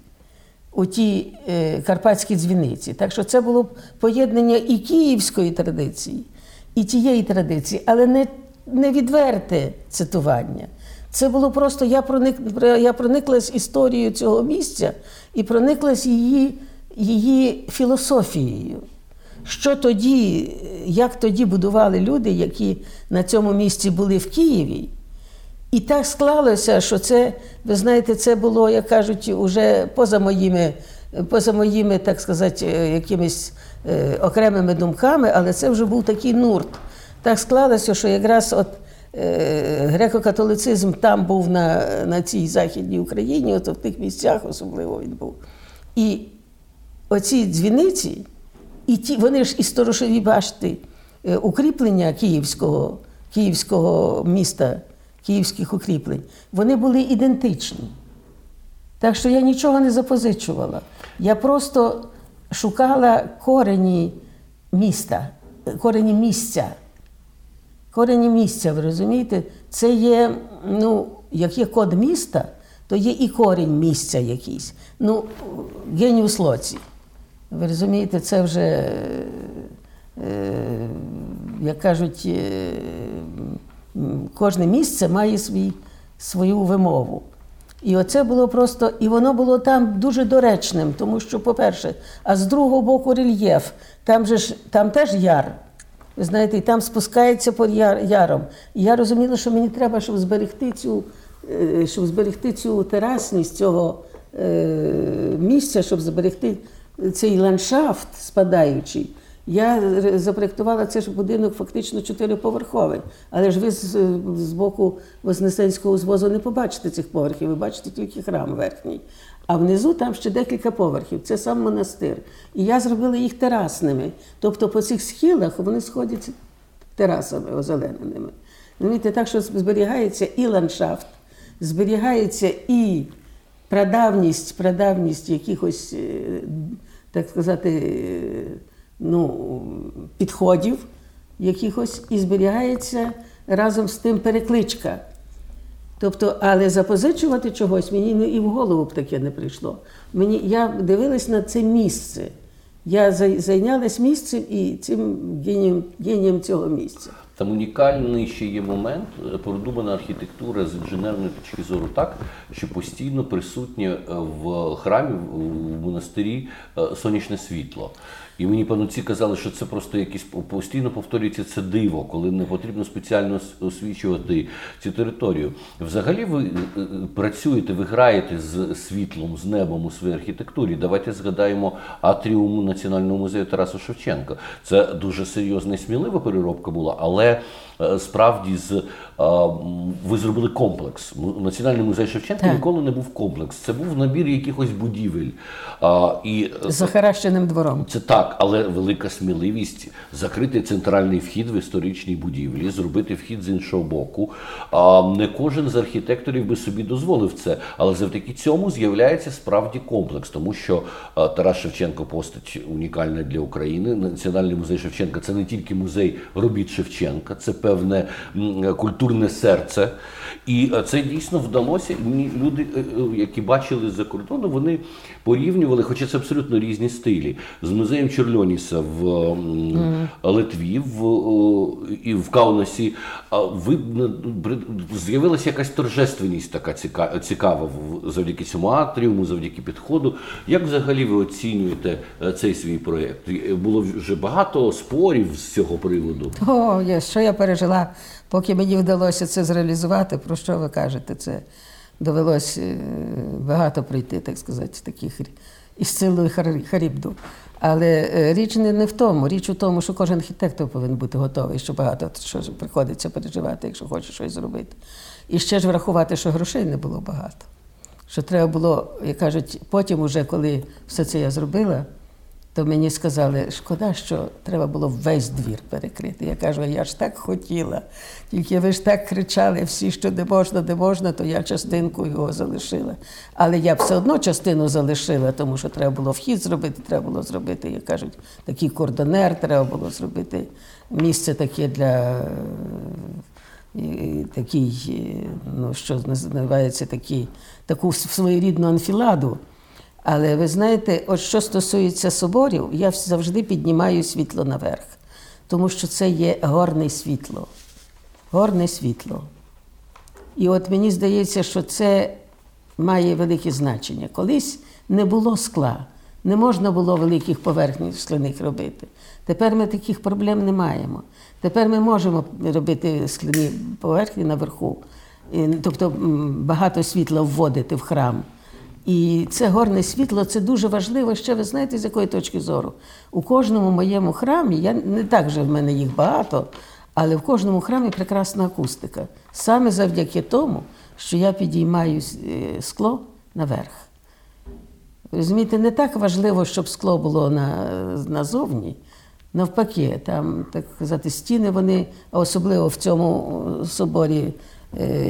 S3: у ті е, карпатські дзвіниці. Так що це було поєднання і київської традиції, і тієї традиції, але не не відверте цитування. Це було просто я проник, я прониклась історією цього місця і прониклась її її філософією. Що тоді, як тоді будували люди, які на цьому місці були в Києві? І так склалося, що це, ви знаєте, це було, як кажуть, уже поза моїми, поза моїми, так сказати, якимись е, окремими думками, але це вже був такий нурт. Так склалося, що якраз от е, греко-католицизм там був на на цій Західній Україні, от в тих місцях особливо він був. І оці дзвіниці, і ті, вони ж і сторожові башти е, укріплення Київського, Київського міста, київських укріплень, вони були ідентичні. Так що я нічого не запозичувала. Я просто шукала корені міста, корені місця. Корені місця, ви розумієте, це є, ну, як є код міста, то є і корінь місця якийсь. Ну, геніус лоці. Ви розумієте, це вже, е, як кажуть, е, кожне місце має свій, свою вимову. І оце було просто, і воно було там дуже доречним, тому що, по-перше, а з другого боку рельєф, там же ж там теж яр. Ви знаєте, і там спускається яр, яром. І я розуміла, що мені треба, щоб зберегти цю, е, щоб зберегти цю терасність цього місця, щоб зберегти цей ландшафт спадаючий, я запроєктувала цей ж будинок фактично чотириповерховий. Але ж ви з, з боку Вознесенського звозу не побачите цих поверхів, ви бачите тільки храм верхній. А внизу там ще декілька поверхів, це сам монастир. І я зробила їх терасними. Тобто по цих схилах вони сходяться терасами озелененими. Розумієте, так що зберігається і ландшафт, зберігається і прадавність, прадавність якихось, е, так сказати, е, ну, підходів якихось, і зберігається разом з тим перекличка. Тобто, але запозичувати чогось мені ну, і в голову б таке не прийшло. Мені, я дивилась на це місце. Я зай- зайнялась місцем і цим генієм цього місця.
S2: Там унікальний ще є момент, е, продумана архітектура з інженерної точки зору так, що постійно присутнє е, в храмі, в- монастирі е, сонячне світло. І мені пануці казали, що це просто якісь постійно повторюється це диво, коли не потрібно спеціально освічувати цю територію. Взагалі, ви е, е, працюєте, ви граєте з світлом, з небом у своїй архітектурі. Давайте згадаємо атріум Національного музею Тараса Шевченка. Це дуже серйозна і смілива переробка була, але справді з е, ви зробили комплекс. Національний музей Шевченка
S3: Так.
S2: ніколи не був комплекс. Це був набір якихось будівель. І е,
S3: З захаращеним двором.
S2: це так, але велика сміливість закрити центральний вхід в історичній будівлі, зробити вхід з іншого боку. Не кожен з архітекторів би собі дозволив це, але завдяки цьому з'являється справді комплекс, тому що Тарас Шевченко постать унікальна для України. Національний музей Шевченка це не тільки музей робіт Шевченка, це певне культурне серце. І е, це дійсно вдалося. Мені люди, е, е, які бачили з-за кордону, вони порівнювали, хоча це абсолютно різні стилі, з музеєм Черльоніса в Литві в, і в Каунасі. А ви з'явилася якась торжественність така цікава завдяки цьому атріуму, завдяки підходу. Як взагалі ви оцінюєте цей свій проєкт? Було вже багато спорів з цього приводу.
S3: О, я- що я пережила, поки мені вдалося це зреалізувати, про що ви кажете? Це довелось е, багато пройти, так сказати, таких із силою харібду. Але е, річ не, в тому. Річ у тому, що кожен архітектор повинен бути готовий, що багато що приходиться переживати, якщо хоче щось зробити. І ще ж врахувати, що грошей не було багато. Що треба було, як кажуть, потім, уже коли все це я зробила, то мені сказали, шкода, що треба було весь двір перекрити. Я кажу, я ж так хотіла. Тільки ви ж так кричали всі, що не можна, не можна, то я частинку його залишила. Але я все одно частину залишила, тому що треба було вхід зробити, треба було зробити, як кажуть, такий кордонер, треба було зробити місце таке для е, такий, е, ну, що називається такий, таку своєрідну анфіладу. Але ви знаєте, от що стосується соборів, я завжди піднімаю світло наверх, тому що це є горне світло. Горне світло. І от мені здається, що це має велике значення. Колись не було скла, не можна було великих поверхнів скляних робити. Тепер ми таких проблем не маємо. Тепер ми можемо робити скляні поверхні наверху, тобто багато світла вводити в храм. І це горне світло це дуже важливо. Ще ви знаєте, з якої точки зору? У кожному моєму храмі, я не так же в мене їх багато, але в кожному храмі прекрасна акустика. Саме завдяки тому, що я підіймаю е, скло наверх. Розумієте, не так важливо, щоб скло було на, назовні. Навпаки, там, так казати, стіни, вони, особливо в цьому е, соборі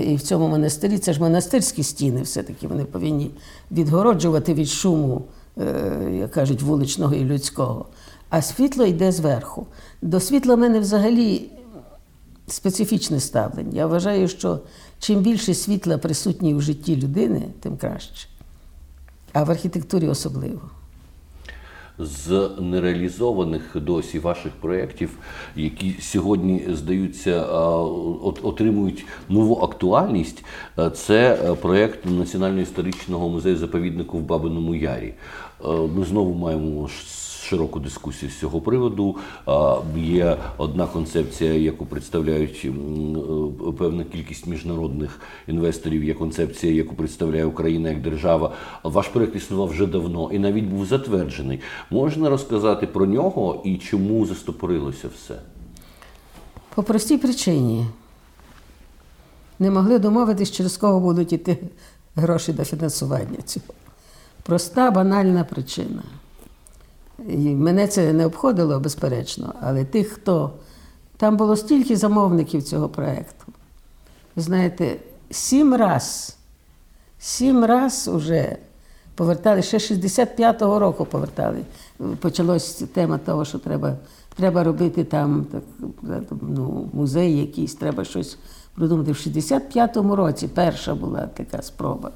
S3: і в цьому монастирі, це ж монастирські стіни, все-таки вони повинні відгороджувати від шуму, е, як кажуть, вуличного і людського. А світло йде зверху. До світла в мене взагалі специфічне ставлення. Я вважаю, що чим більше світла присутнє в житті людини, тим краще. А в архітектурі особливо.
S2: З нереалізованих досі ваших проєктів, які сьогодні здаються, отримують нову актуальність, це е, проєкт Національного історичного музею заповіднику в Бабиному Ярі. Е, Ми знову маємо широку дискусію з цього приводу. Є одна концепція, яку представляють е, певна кількість міжнародних інвесторів. Є концепція, яку представляє Україна як держава. Ваш проект існував вже давно і навіть був затверджений. Можна розказати про нього і чому застопорилося все?
S3: По простій причині. Не могли домовитись, через кого будуть йти гроші до фінансування цього. Проста, банальна причина. І мене це не обходило, безперечно, але тих, хто. Там було стільки замовників цього проєкту. ви знаєте, сім раз, сім раз уже повертали, ще 65-го року повертали. Почалась тема того, що треба треба робити там так, ну, музей якийсь, треба щось придумати. В 65-му році перша була така спроба.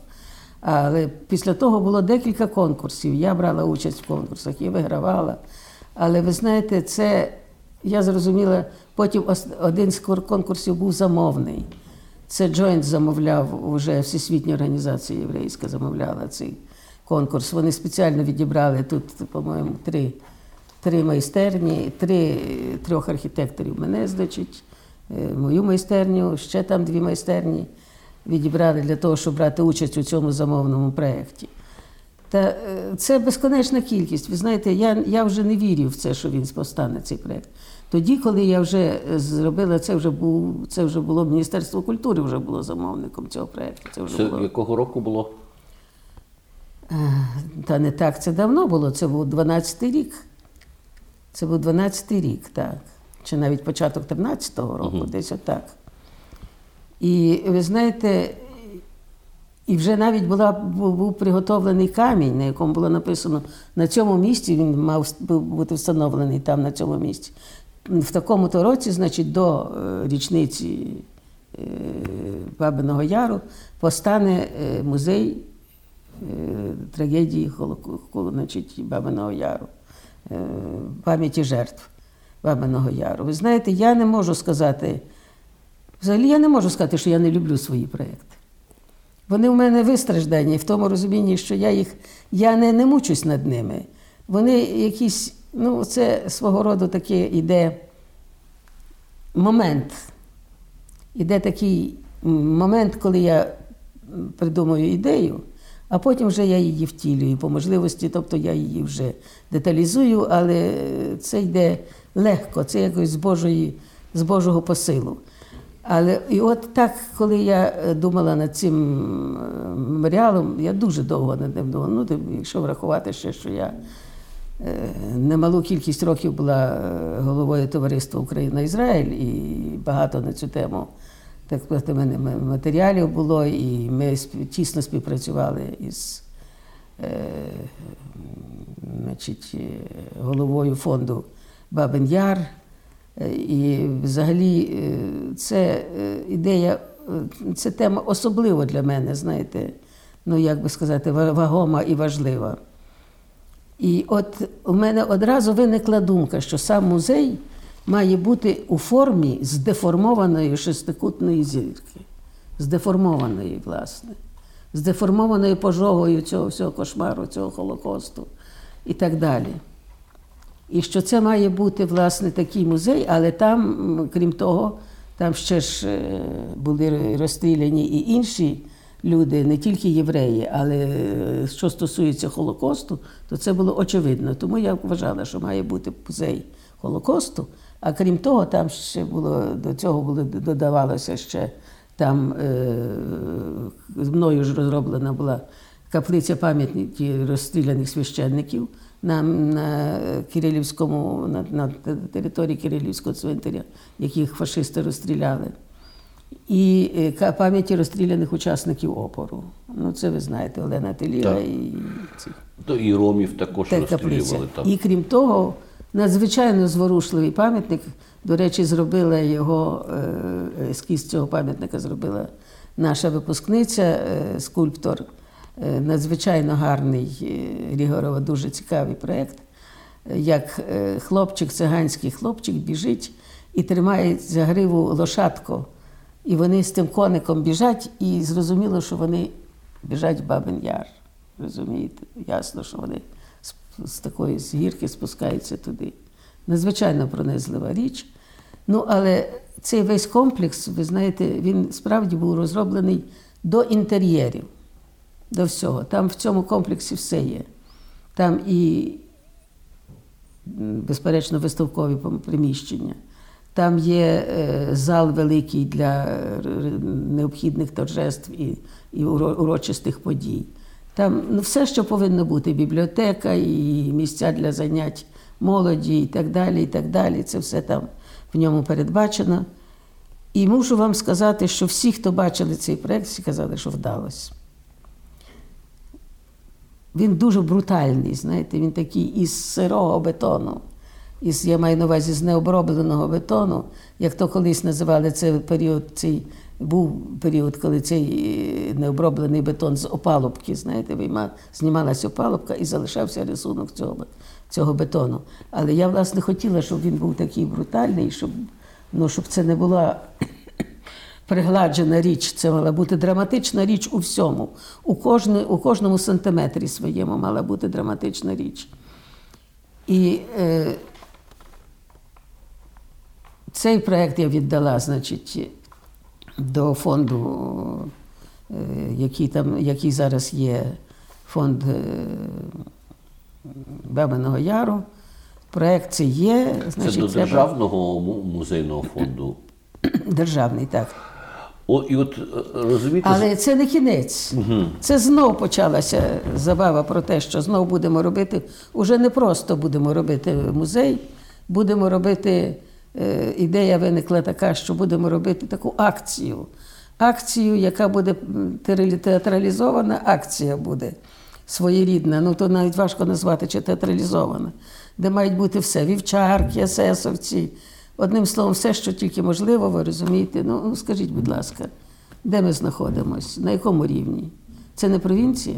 S3: Але після того було декілька конкурсів. Я брала участь в конкурсах і вигравала. Але ви знаєте, це я зрозуміла, потім один з конкурсів був замовний. Це Джойнт замовляв вже Всесвітня організація єврейська замовляла цей конкурс. Вони спеціально відібрали тут, по-моєму, три три майстерні, три трьох архітекторів мене, значить, е, мою майстерню, ще там дві майстерні відібрали для того, щоб брати участь у цьому замовному проєкті. Та е, це безконечна кількість. Ви знаєте, я я вже не вірю в це, що він постане цей проєкт. Тоді, коли я вже зробила це, вже був це вже було Міністерство культури, вже було замовником цього проєкту.
S2: Це вже це було... якого року було?
S3: Е, та не так це давно було. Це був 12-й рік. Це був 12-й рік, так. Чи навіть початок 13-го року, угу. десь отак. І ви знаєте, і вже навіть була, був приготовлений камінь, на якому було написано на цьому місці, він мав бути встановлений там, на цьому місці. В такому-то році, значить, до е, річниці е, Бабиного Яру постане е, музей трагедії значить, Бабиного Яру, пам'яті жертв Бабиного Яру. Ви знаєте, я не можу сказати. Взагалі я не можу сказати, що я не люблю свої проєкти. Вони в мене вистраждані в тому розумінні, що я їх я не, не мучусь над ними. Вони якісь, ну, це свого роду таке іде момент. Іде такий момент, коли я придумую ідею, а потім вже я її втілюю по можливості, тобто я її вже деталізую, але це йде легко, це якось з Божої, з Божого посилу. Але і от так, коли я е, думала над цим е, меморіалом, я дуже довго над ним думала. Ну, якщо врахувати ще, що я е, немалу кількість років була головою товариства Україна-Ізраїль, і багато на цю тему так сказати, мене матеріалів було, і ми тісно співпрацювали із значить, головою фонду Бабин Яр. Е, і взагалі е, це е, ідея, це тема особлива для мене, знаєте, ну як би сказати, вагома і важлива. І от у мене одразу виникла думка, що сам музей має бути у формі здеформованої шестикутної зірки, здеформованої, власне, здеформованої пожогою цього всього кошмару, цього Холокосту і так далі. І що це має бути власне такий музей, але там, крім того, там ще ж е, були розстріляні і інші люди, не тільки євреї, але е, що стосується Холокосту, то це було очевидно. Тому я вважала, що має бути музей Холокосту. А крім того, там ще було до цього було додавалося ще там е, мною ж розроблена була каплиця пам'ятників розстріляних священників на на Кирилівському, на, на території Кирилівського цвинтаря, яких фашисти розстріляли. І е, пам'яті розстріляних учасників опору. Ну, це ви знаєте, Олена Теліга і ці.
S2: І Ромів також розстрілювали там.
S3: І крім того, надзвичайно зворушливий пам'ятник. До речі, зробила його е, ескіз цього пам'ятника зробила наша випускниця, е, скульптор. Е, надзвичайно гарний е, Рігорова, дуже цікавий проєкт. Як е, хлопчик, циганський хлопчик біжить і тримає за гриву лошадку. І вони з тим коником біжать, і зрозуміло, що вони біжать в Бабин Яр. Розумієте? Ясно, що вони з такої з гірки спускаються туди. Надзвичайно пронизлива річ. Ну, але цей весь комплекс, ви знаєте, він справді був розроблений до інтер'єрів до всього. Там в цьому комплексі все є. Там і, безперечно, виставкові приміщення. Там є е, зал великий для е, необхідних торжеств і і урочистих подій. Там ну, все, що повинно бути: бібліотека, і місця для занять молоді, і так далі. і так далі. Це все там в ньому передбачено. І мушу вам сказати, що всі, хто бачили цей проєкт, всі казали, що вдалося. Він дуже брутальний, знаєте, він такий із сирого бетону, із, я маю на увазі з необробленого бетону, як то колись називали цей період, цей був період, коли цей е, необроблений бетон з опалубки, знаєте, вийма, знімалася опалубка і залишався рисунок цього, цього бетону. Але я, власне, хотіла, щоб він був такий брутальний, щоб, ну, щоб це не була пригладжена річ, це мала бути драматична річ у всьому. У, кожне, у кожному сантиметрі своєму мала бути драматична річ. І е, цей проєкт я віддала, значить, до фонду, е, який, там, який зараз є фонд е, Бабиного Яру. Проєкт це є. Значить,
S2: Це до
S3: треба-
S2: державного музейного фонду.
S3: Державний, так.
S2: О, і от е, розумієте,
S3: Але це не кінець. Це знов почалася забава про те, що знов будемо робити. Уже не просто будемо робити музей, будемо робити. е, Ідея виникла така, що будемо робити таку акцію. Акцію, яка буде театралізована, акція буде своєрідна. Ну то навіть важко назвати чи театралізована, де мають бути все: вівчарки, есесовці. Одним словом, все, що тільки можливо, ви розумієте. Ну, ну скажіть, будь ласка, де ми знаходимося? На якому рівні? Це не провінція?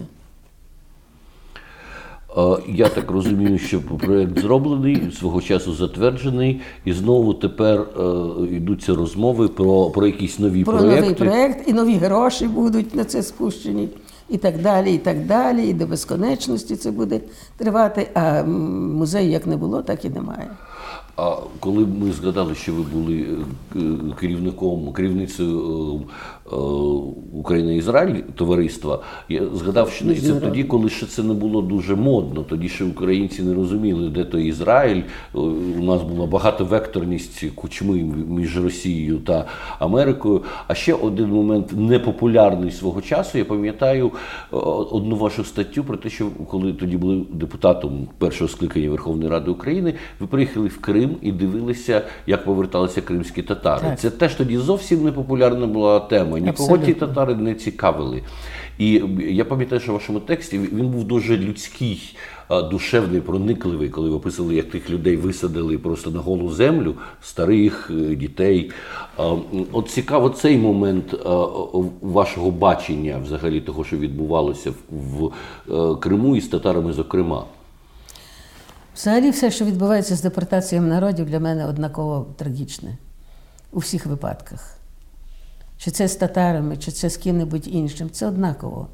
S2: Е, Я так розумію, що проєкт зроблений, свого часу затверджений, і знову тепер е, йдуться розмови про, про якісь нові
S3: Про
S2: проєкти.
S3: новий проєкт, і нові гроші будуть на це спущені, і так далі, і так далі. І до безконечності це буде тривати. А музею як не було, так і немає.
S2: А коли ми згадали, що ви були е, керівником, керівницею е, е, Україна-Ізраїль товариства, я згадав, що це тоді, коли ще це не було дуже модно. Тоді ще українці не розуміли, де той Ізраїль. Е, У нас була багатовекторність кучми між Росією та Америкою. А ще один момент непопулярний свого часу. Я пам'ятаю е, одну вашу статтю про те, що коли тоді були депутатом першого скликання Верховної Ради України, ви приїхали в Крим і дивилися, як поверталися кримські татари.
S3: Так.
S2: Це теж тоді зовсім не популярна була тема. Нікого ті
S3: Абсолютно.
S2: татари не цікавили. І я пам'ятаю, що в вашому тексті він був дуже людський, душевний, проникливий, коли ви описували, як тих людей висадили просто на голу землю, старих, е, дітей. От цікаво цей момент вашого бачення взагалі того, що відбувалося в, е, Криму і з татарами, зокрема.
S3: Взагалі, все, що відбувається з депортаціями народів, для мене однаково трагічне у всіх випадках. Чи це з татарами, чи це з ким-небудь іншим, це однаково,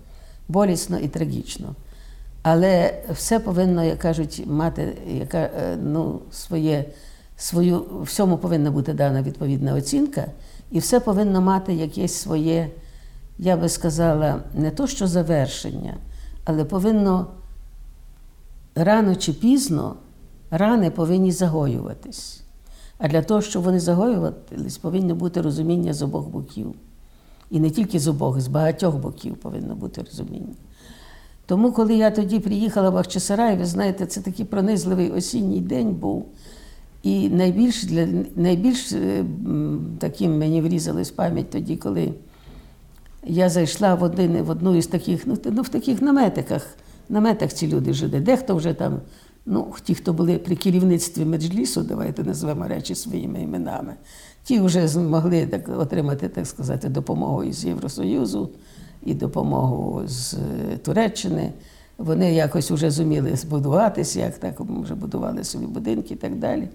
S3: болісно і трагічно. Але все повинно, як кажуть, мати яка, е, ну, своє, свою, всьому повинна бути дана відповідна оцінка, і все повинно мати якесь своє, я би сказала, не то що завершення, але повинно рано чи пізно рани повинні загоюватись. А для того, щоб вони загоювались, повинно бути розуміння з обох боків. І не тільки з обох, з багатьох боків повинно бути розуміння. Тому, коли я тоді приїхала в Бахчисарай, ви знаєте, це такий пронизливий осінній день був. І найбільш, для, найбільш е, таким мені врізалась пам'ять тоді, коли я зайшла в, один, в одну із таких, ну, ну в таких наметиках. Наметах ці люди жили. Дехто вже там, ну, ті, хто були при керівництві меджлісу, давайте назвемо речі своїми іменами, ті вже змогли так, отримати, так сказати, допомогу із Євросоюзу і допомогу з е, Туреччини. Вони якось вже зуміли збудуватися, як так вже будували собі будинки і так далі.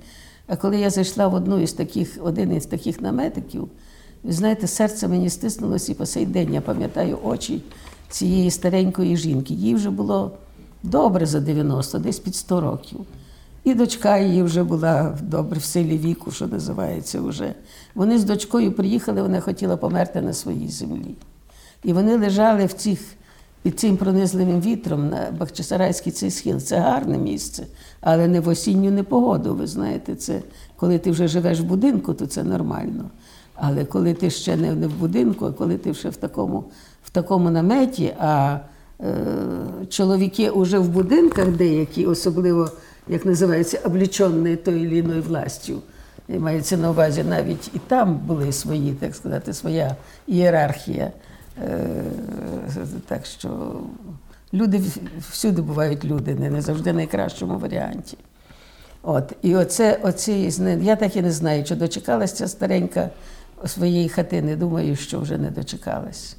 S3: А коли я зайшла в одну із таких, один із таких наметиків, ви знаєте, серце мені стиснулося і по сей день я пам'ятаю очі цієї старенької жінки. Їй вже було добре за 90, десь під 100 років. І дочка її вже була добре в силі віку, що називається вже. Вони з дочкою приїхали, вона хотіла померти на своїй землі. І вони лежали в цих, під цим пронизливим вітром на Бахчисарайський цей схил. Це гарне місце, але не в осінню непогоду. Ви знаєте, це коли ти вже живеш в будинку, то це нормально. Але коли ти ще не, в будинку, а коли ти ще в такому, в такому наметі, а чоловіки вже в будинках деякі, особливо, як називається, облічені тою ліною властю, І мається на увазі навіть і там були свої, так сказати, своя ієрархія. Е, так що люди всюди бувають люди, не, не завжди в найкращому варіанті. От. І оце, оці, я так і не знаю, чи дочекалася ця старенька своєї хатини. Думаю, що вже не дочекалась.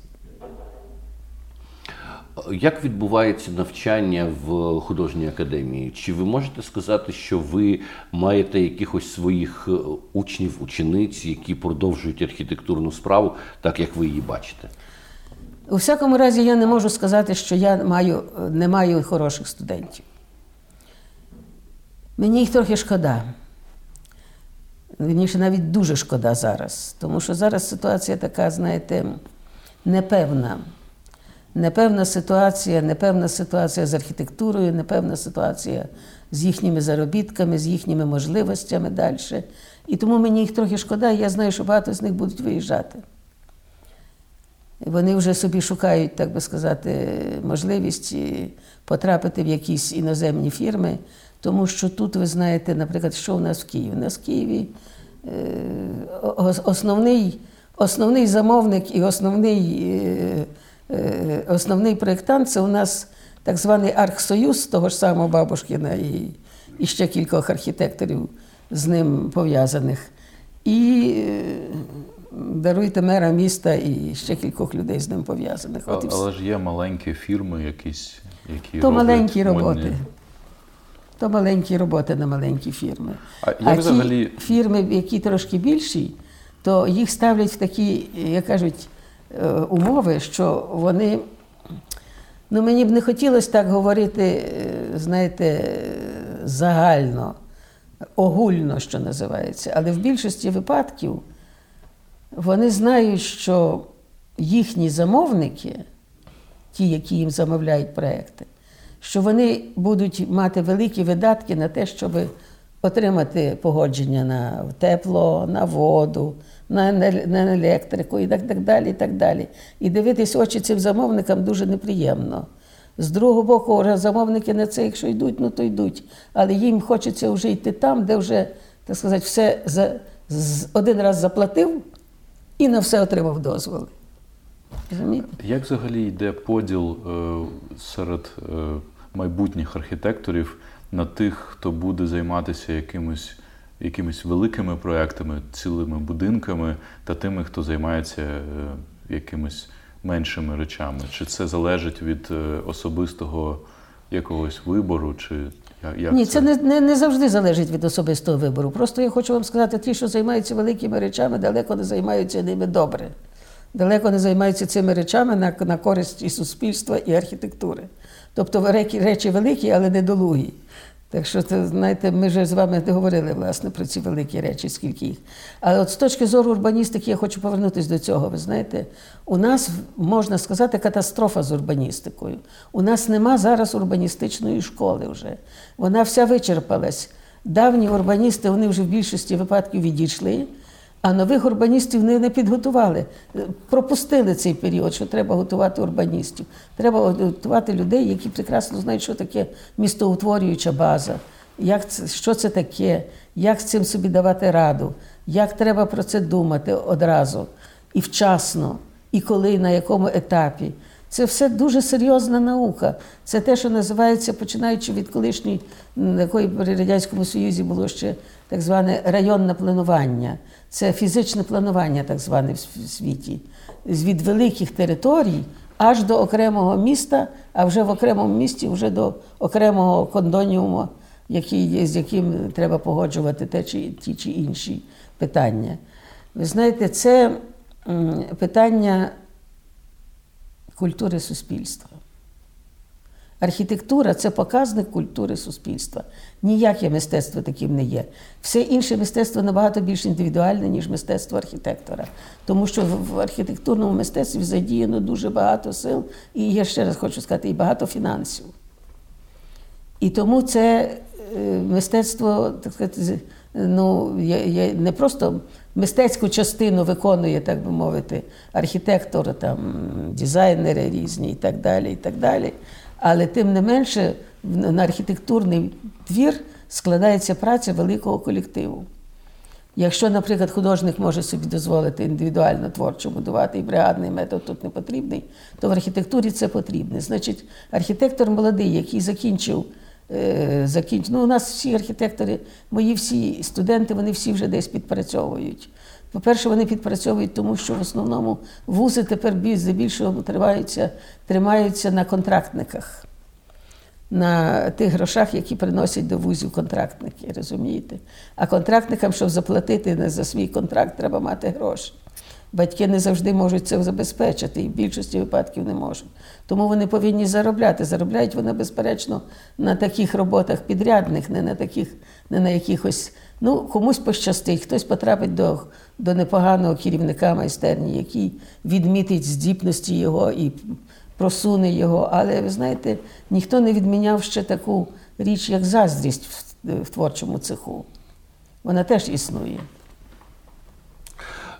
S2: Як відбувається навчання в художній академії? Чи ви можете сказати, що ви маєте якихось своїх е, учнів, учениць, які продовжують архітектурну справу, так як ви її бачите?
S3: У всякому разі, я не можу сказати, що я маю, не маю хороших студентів. Мені їх трохи шкода. Вірніше, навіть дуже шкода зараз. Тому що зараз ситуація така, знаєте, непевна. Непевна ситуація, непевна ситуація з архітектурою, непевна ситуація з їхніми заробітками, з їхніми можливостями далі. І тому мені їх трохи шкода, я знаю, що багато з них будуть виїжджати. Вони вже собі шукають, так би сказати, можливість потрапити в якісь іноземні фірми, тому що тут, ви знаєте, наприклад, що у нас в Києві? У нас в Києві е, основний основний замовник і основний е, е, основний проєктант це у нас так званий Архсоюз, того ж самого Бабушкіна і, і ще кількох архітекторів з ним пов'язаних. І даруйте мера міста і ще кількох людей з ним пов'язаних.
S1: А, але ж є маленькі фірми, якісь, які
S3: то маленькі
S1: модні-
S3: роботи. То маленькі роботи на маленькі фірми.
S1: А
S3: а
S1: взагалі-
S3: ті фірми, які трошки більші, то їх ставлять в такі, як кажуть, е, умови, що вони. Ну, мені б не хотілося так говорити, е, знаєте, загально, огульно, що називається. Але в більшості випадків вони знають, що їхні замовники, ті, які їм замовляють проекти, що вони будуть мати великі видатки на те, щоб отримати погодження на тепло, на воду, на на електрику і так, так далі. І так далі. І дивитись очі цим замовникам дуже неприємно. З другого боку, замовники на це, якщо йдуть, ну то йдуть. Але їм хочеться вже йти там, де вже, так сказати, все за, один раз заплатив і на все отримав дозволи.
S1: Як взагалі йде поділ е, серед е, майбутніх архітекторів на тих, хто буде займатися якимось, якимись великими проектами, цілими будинками, та тими, хто займається е, якимись меншими речами? Чи це залежить від е, особистого якогось вибору? Чи як
S3: Ні, це не, не, не завжди залежить від особистого вибору. Просто я хочу вам сказати, ті, що займаються великими речами, далеко не займаються ними добре. Далеко не займаються цими речами на, на користь і суспільства, і архітектури. Тобто речі великі, але недолугі. Так що, це, знаєте, ми вже з вами говорили власне про ці великі речі, скільки їх. Але от з точки зору урбаністики я хочу повернутися до цього. Ви знаєте, у нас можна сказати катастрофа з урбаністикою. У нас нема зараз урбаністичної школи вже. Вона вся вичерпалась. Давні урбаністи вони вже в більшості випадків відійшли. А нових урбаністів не, не підготували. Пропустили цей період, що треба готувати урбаністів. Треба готувати людей, які прекрасно знають, що таке містоутворююча база, як це, що це таке, як з цим собі давати раду, як треба про це думати одразу і вчасно, і коли, на якому етапі. Це все дуже серйозна наука. Це те, що називається, починаючи від колишньої, м, якої при Радянському Союзі було ще так зване районне планування. Це фізичне планування, так зване в світі. Від великих територій аж до окремого міста, а вже в окремому місті вже до окремого кондоніуму, який, з яким треба погоджувати те чи, ті чи інші питання. Ви знаєте, це питання культури суспільства. Архітектура це показник культури суспільства. Ніяке мистецтво таким не є. Все інше мистецтво набагато більш індивідуальне, ніж мистецтво архітектора. Тому що в архітектурному мистецтві задіяно дуже багато сил, і я ще раз хочу сказати, і багато фінансів. І тому це е, мистецтво, так сказати, ну, не просто мистецьку частину виконує, так би мовити, архітектор, там, дизайнери різні і так далі. і так далі. Але тим не менше на архітектурний твір складається праця великого колективу. Якщо, наприклад, художник може собі дозволити індивідуально творчо будувати і бригадний метод тут не потрібний, то в архітектурі це потрібне. Значить, архітектор молодий, який закінчив, е, закінчив ну, у нас всі архітектори, мої всі студенти, вони всі вже десь підпрацьовують. По-перше, вони підпрацьовують, тому що в основному вузи тепер здебільшого тримаються, тримаються на контрактниках на тих грошах, які приносять до вузів контрактники, розумієте? А контрактникам, щоб заплатити за свій контракт, треба мати гроші. Батьки не завжди можуть це забезпечити, і в більшості випадків не можуть. Тому вони повинні заробляти. Заробляють вони, безперечно, на таких роботах підрядних, не на таких, не на якихось. Ну, комусь пощастить, хтось потрапить до до непоганого керівника майстерні, який відмітить здібності його і просуне його. Але ви знаєте, ніхто не відміняв ще таку річ, як заздрість в, в творчому цеху. Вона теж існує.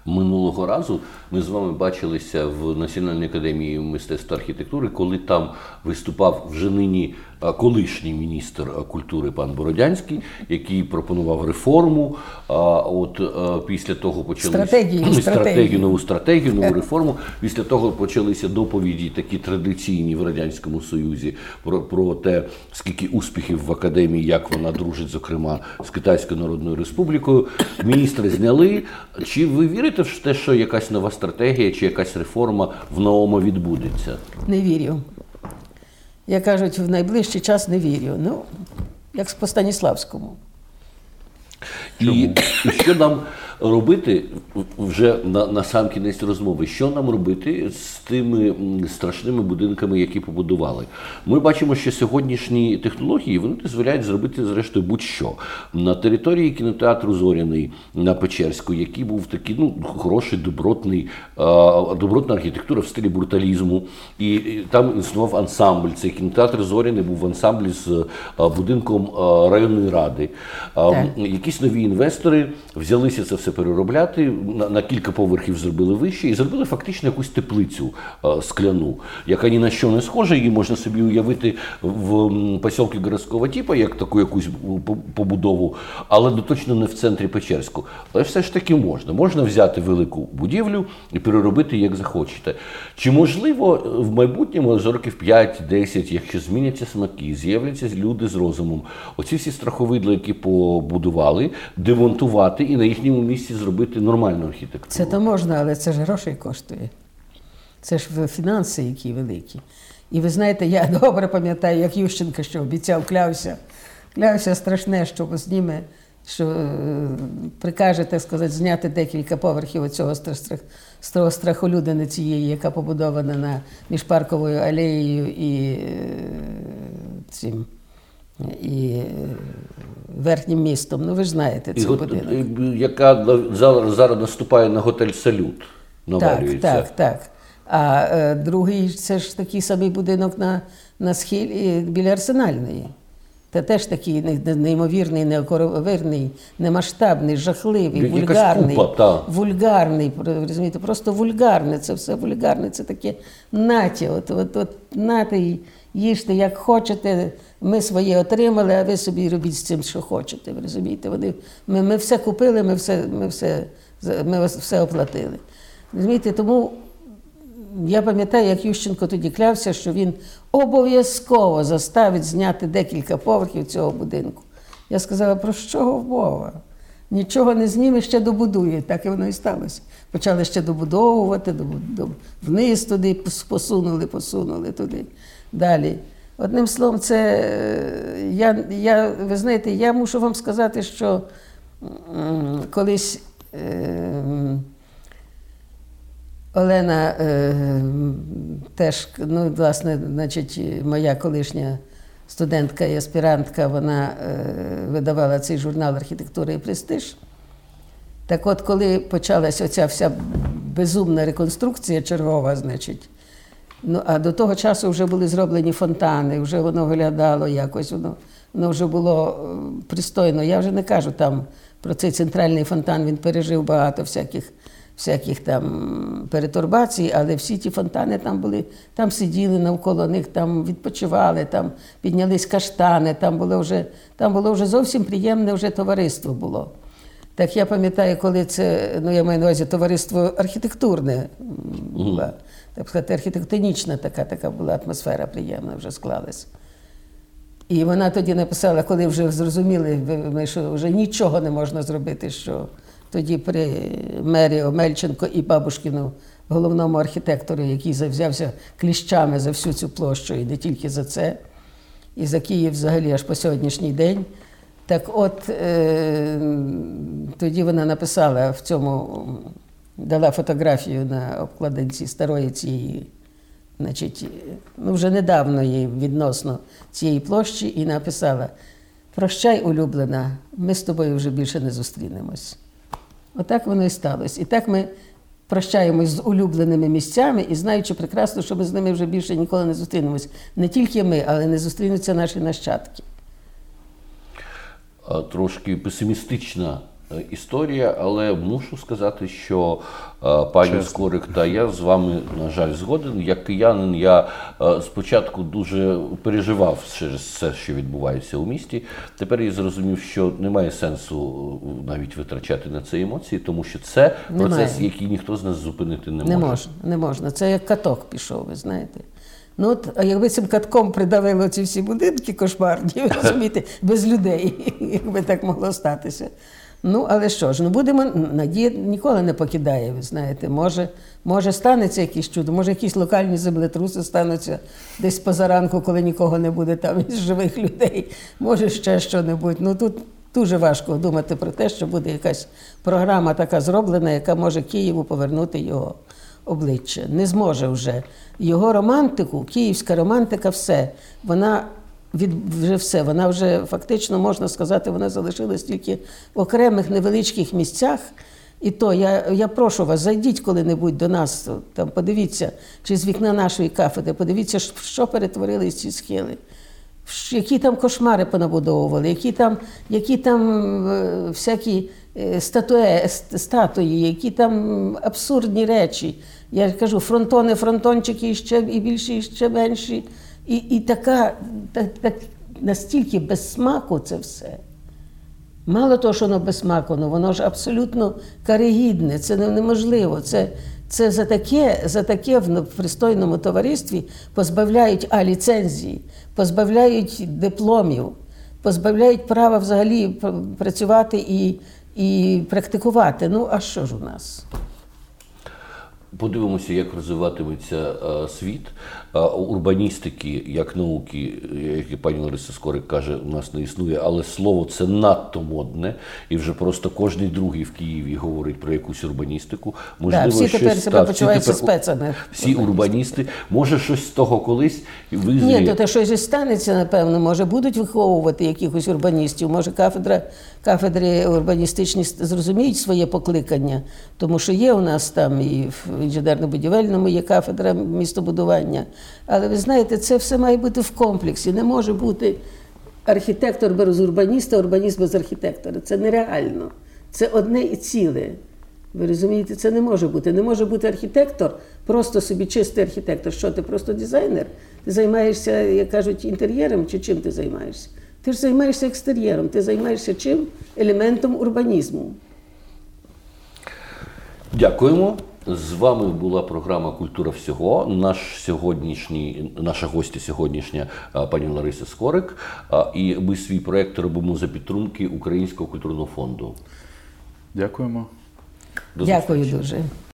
S2: Минулого разу ми з вами бачилися в Національній академії мистецтва архітектури, коли там виступав вже нині колишній міністр культури пан Бородянський, який пропонував реформу. От після того
S3: стратегію,
S2: стратегію, стратегію, нову стратегію, нову реформу. Після того почалися доповіді, такі традиційні в радянському союзі, про, про те, скільки успіхів в академії, як вона дружить, зокрема з Китайською Народною Республікою. Міністри зняли. Чи ви вірите в те, що якась нова стратегія чи якась реформа в новому відбудеться?
S3: Не вірю. Я кажуть, в найближчий час не вірю. Ну, як по Станіславському.
S2: І, і що нам робити вже на на сам кінець розмови? Що нам робити з тими страшними будинками, які побудували? Ми бачимо, що сьогоднішні технології вони дозволяють зробити, зрештою, будь-що на території кінотеатру Зоряний на Печерську, який був такий ну хороший, добротний, добротна архітектура в стилі бруталізму, і, там існував ансамбль. Цей кінотеатр Зоряний був в ансамблі з будинком районної ради. Так. Якісь нові інвестори взялися це все переробляти, на, на кілька поверхів зробили вище і зробили фактично якусь теплицю а, скляну, яка ні на що не схожа, її можна собі уявити в посілки городського типу, як таку якусь побудову, але точно не в центрі Печерську. Але все ж таки можна. Можна взяти велику будівлю і переробити як захочете. Чи можливо в майбутньому за років 5-10, якщо зміняться смаки, з'являться люди з розумом, оці всі страховидла, які побудували, демонтувати і на їхньому місці зробити нормальну архітектуру.
S3: Це то можна, але це ж грошей коштує. Це ж фінанси, які великі. І ви знаєте, я добре пам'ятаю, як Ющенко що обіцяв, клявся. Клявся страшне, що зніме, що е, прикаже, так сказати, зняти декілька поверхів оцього того страхолюдини цієї, яка побудована на між парковою алеєю і е, цим і е, верхнім містом. Ну ви ж знаєте цей будинок.
S2: Яка зараз наступає на готель Салют.
S3: Так, так, так. А е, другий це ж такий самий будинок на на схилі біля арсенальної. Це теж такий неймовірний, неокоровирний, немасштабний, жахливий, Якась вульгарний. Купа, вульгарний, розумієте, просто вульгарне. Це все вульгарне. Це таке наті, от, от, от нати, їжте, як хочете. Ми своє отримали, а ви собі робіть з цим, що хочете. Ви розумієте? Вони, Ми ми все купили, ми все ми все, ми все оплатили. Розумієте, Тому я пам'ятаю, як Ющенко тоді клявся, що він обов'язково заставить зняти декілька поверхів цього будинку. Я сказала, про що мова? Нічого не зніме, ще добудує. Так і воно і сталося. Почали ще добудовувати, вниз туди посунули, посунули туди. Далі. Одним словом, це я, я, ви знаєте, я мушу вам сказати, що колись е, Олена е, теж, ну, власне, значить, моя колишня студентка і аспірантка, вона е, видавала цей журнал Архітектура і престиж. Так от, коли почалася оця вся безумна реконструкція чергова, значить. Ну, А до того часу вже були зроблені фонтани, вже воно виглядало якось, воно воно вже було е, пристойно. Я вже не кажу там про цей центральний фонтан, він пережив багато всяких всяких там перетурбацій, але всі ті фонтани там були, там сиділи навколо них, там відпочивали, там піднялись каштани, там було вже там було вже зовсім приємне вже товариство було. Так я пам'ятаю, коли це, ну я маю на увазі товариство архітектурне м, так сказати, архітектонічна така, така була атмосфера приємна, вже склалась. І вона тоді написала, коли вже зрозуміли, ми, що вже нічого не можна зробити, що тоді при мері Омельченко і Бабушкіну, головному архітектору, який завзявся кліщами за всю цю площу, і не тільки за це, і за Київ взагалі аж по сьогоднішній день. Так от е, тоді вона написала в цьому, дала фотографію на обкладинці старої цієї, значить, ну вже недавно їй відносно цієї площі, і написала: Прощай, улюблена, ми з тобою вже більше не зустрінемось. Отак воно і сталося. І так ми прощаємось з улюбленими місцями і знаючи прекрасно, що ми з ними вже більше ніколи не зустрінемось. Не тільки ми, але не зустрінуться наші нащадки.
S2: Трошки песимістична історія, але мушу сказати, що е, пані
S1: Чесно.
S2: Скорик та я з вами, на жаль, згоден. Як киянин, я е, спочатку дуже переживав через все, що відбувається у місті. Тепер я зрозумів, що немає сенсу е, навіть витрачати на це емоції, тому що це процес, який ніхто з нас зупинити не,
S3: Не
S2: може.
S3: можна, не можна. Це як каток пішов, ви знаєте. Ну, от, а якби цим катком придавило ці всі будинки кошмарні, розумієте, без людей, якби так могло статися. Ну, але що ж, ну будемо, надія ніколи не покидає, ви знаєте. Може, може станеться якесь чудо, може якісь локальні землетруси стануться десь позаранку, коли нікого не буде там із живих людей. Може ще що-небудь. Ну тут дуже важко думати про те, що буде якась програма така зроблена, яка може Києву повернути його обличчя. Не зможе вже. Його романтику, київська романтика, все. Вона від вже все. Вона вже фактично можна сказати, вона залишилась тільки в окремих невеличких місцях. І то я, я прошу вас, зайдіть коли-небудь до нас, там подивіться, чи з вікна нашої кафедри, подивіться, що перетворились ці схили. Які там кошмари понабудовували, які там, які там е, всякі е, статуе, статуї, які там абсурдні речі. Я кажу, фронтони, фронтончики ще і більші, і ще менші. І, і така, так, так, настільки без смаку це все. Мало того, що воно без смаку, ну воно ж абсолютно каригідне, це неможливо. Це, це за таке, за таке в ну, пристойному товаристві позбавляють а ліцензії, позбавляють дипломів, позбавляють права взагалі працювати і, і практикувати. Ну, а що ж у нас?
S2: Подивимося, як розвиватиметься е, світ. Урбаністики, як науки, як і пані Лариса Скорик каже, у нас не існує, але слово це надто модне, і вже просто кожний другий в Києві говорить про якусь урбаністику.
S3: Да, всі тепер
S2: щось-
S3: себе
S2: так, всі
S3: почуваються
S2: тепер-
S3: спецами.
S2: Всі урбаністи. Може, щось з того колись визріє.
S3: Ні, то те щось і станеться, напевно. Може, будуть виховувати якихось урбаністів. Може, кафедра, кафедри урбаністичні зрозуміють своє покликання, тому що є у нас там і в інженерно-будівельному є кафедра містобудування. Але ви знаєте, це все має бути в комплексі. Не може бути архітектор без урбаніста, урбаніст без архітектора. Це нереально. Це одне і ціле. Ви розумієте, це не може бути. Не може бути архітектор, просто собі чистий архітектор. Що ти просто дизайнер? Ти займаєшся, як кажуть, інтер'єром чи чим ти займаєшся? Ти ж займаєшся екстер'єром, ти займаєшся чим? Елементом урбанізму.
S2: Дякуємо. З вами була програма Культура всього. Наш сьогоднішній, наша гостя сьогоднішня пані Лариса Скорик. І ми свій проект робимо за підтримки Українського культурного фонду.
S1: Дякуємо.
S2: До
S3: Дякую
S2: зустрічі.
S3: дуже.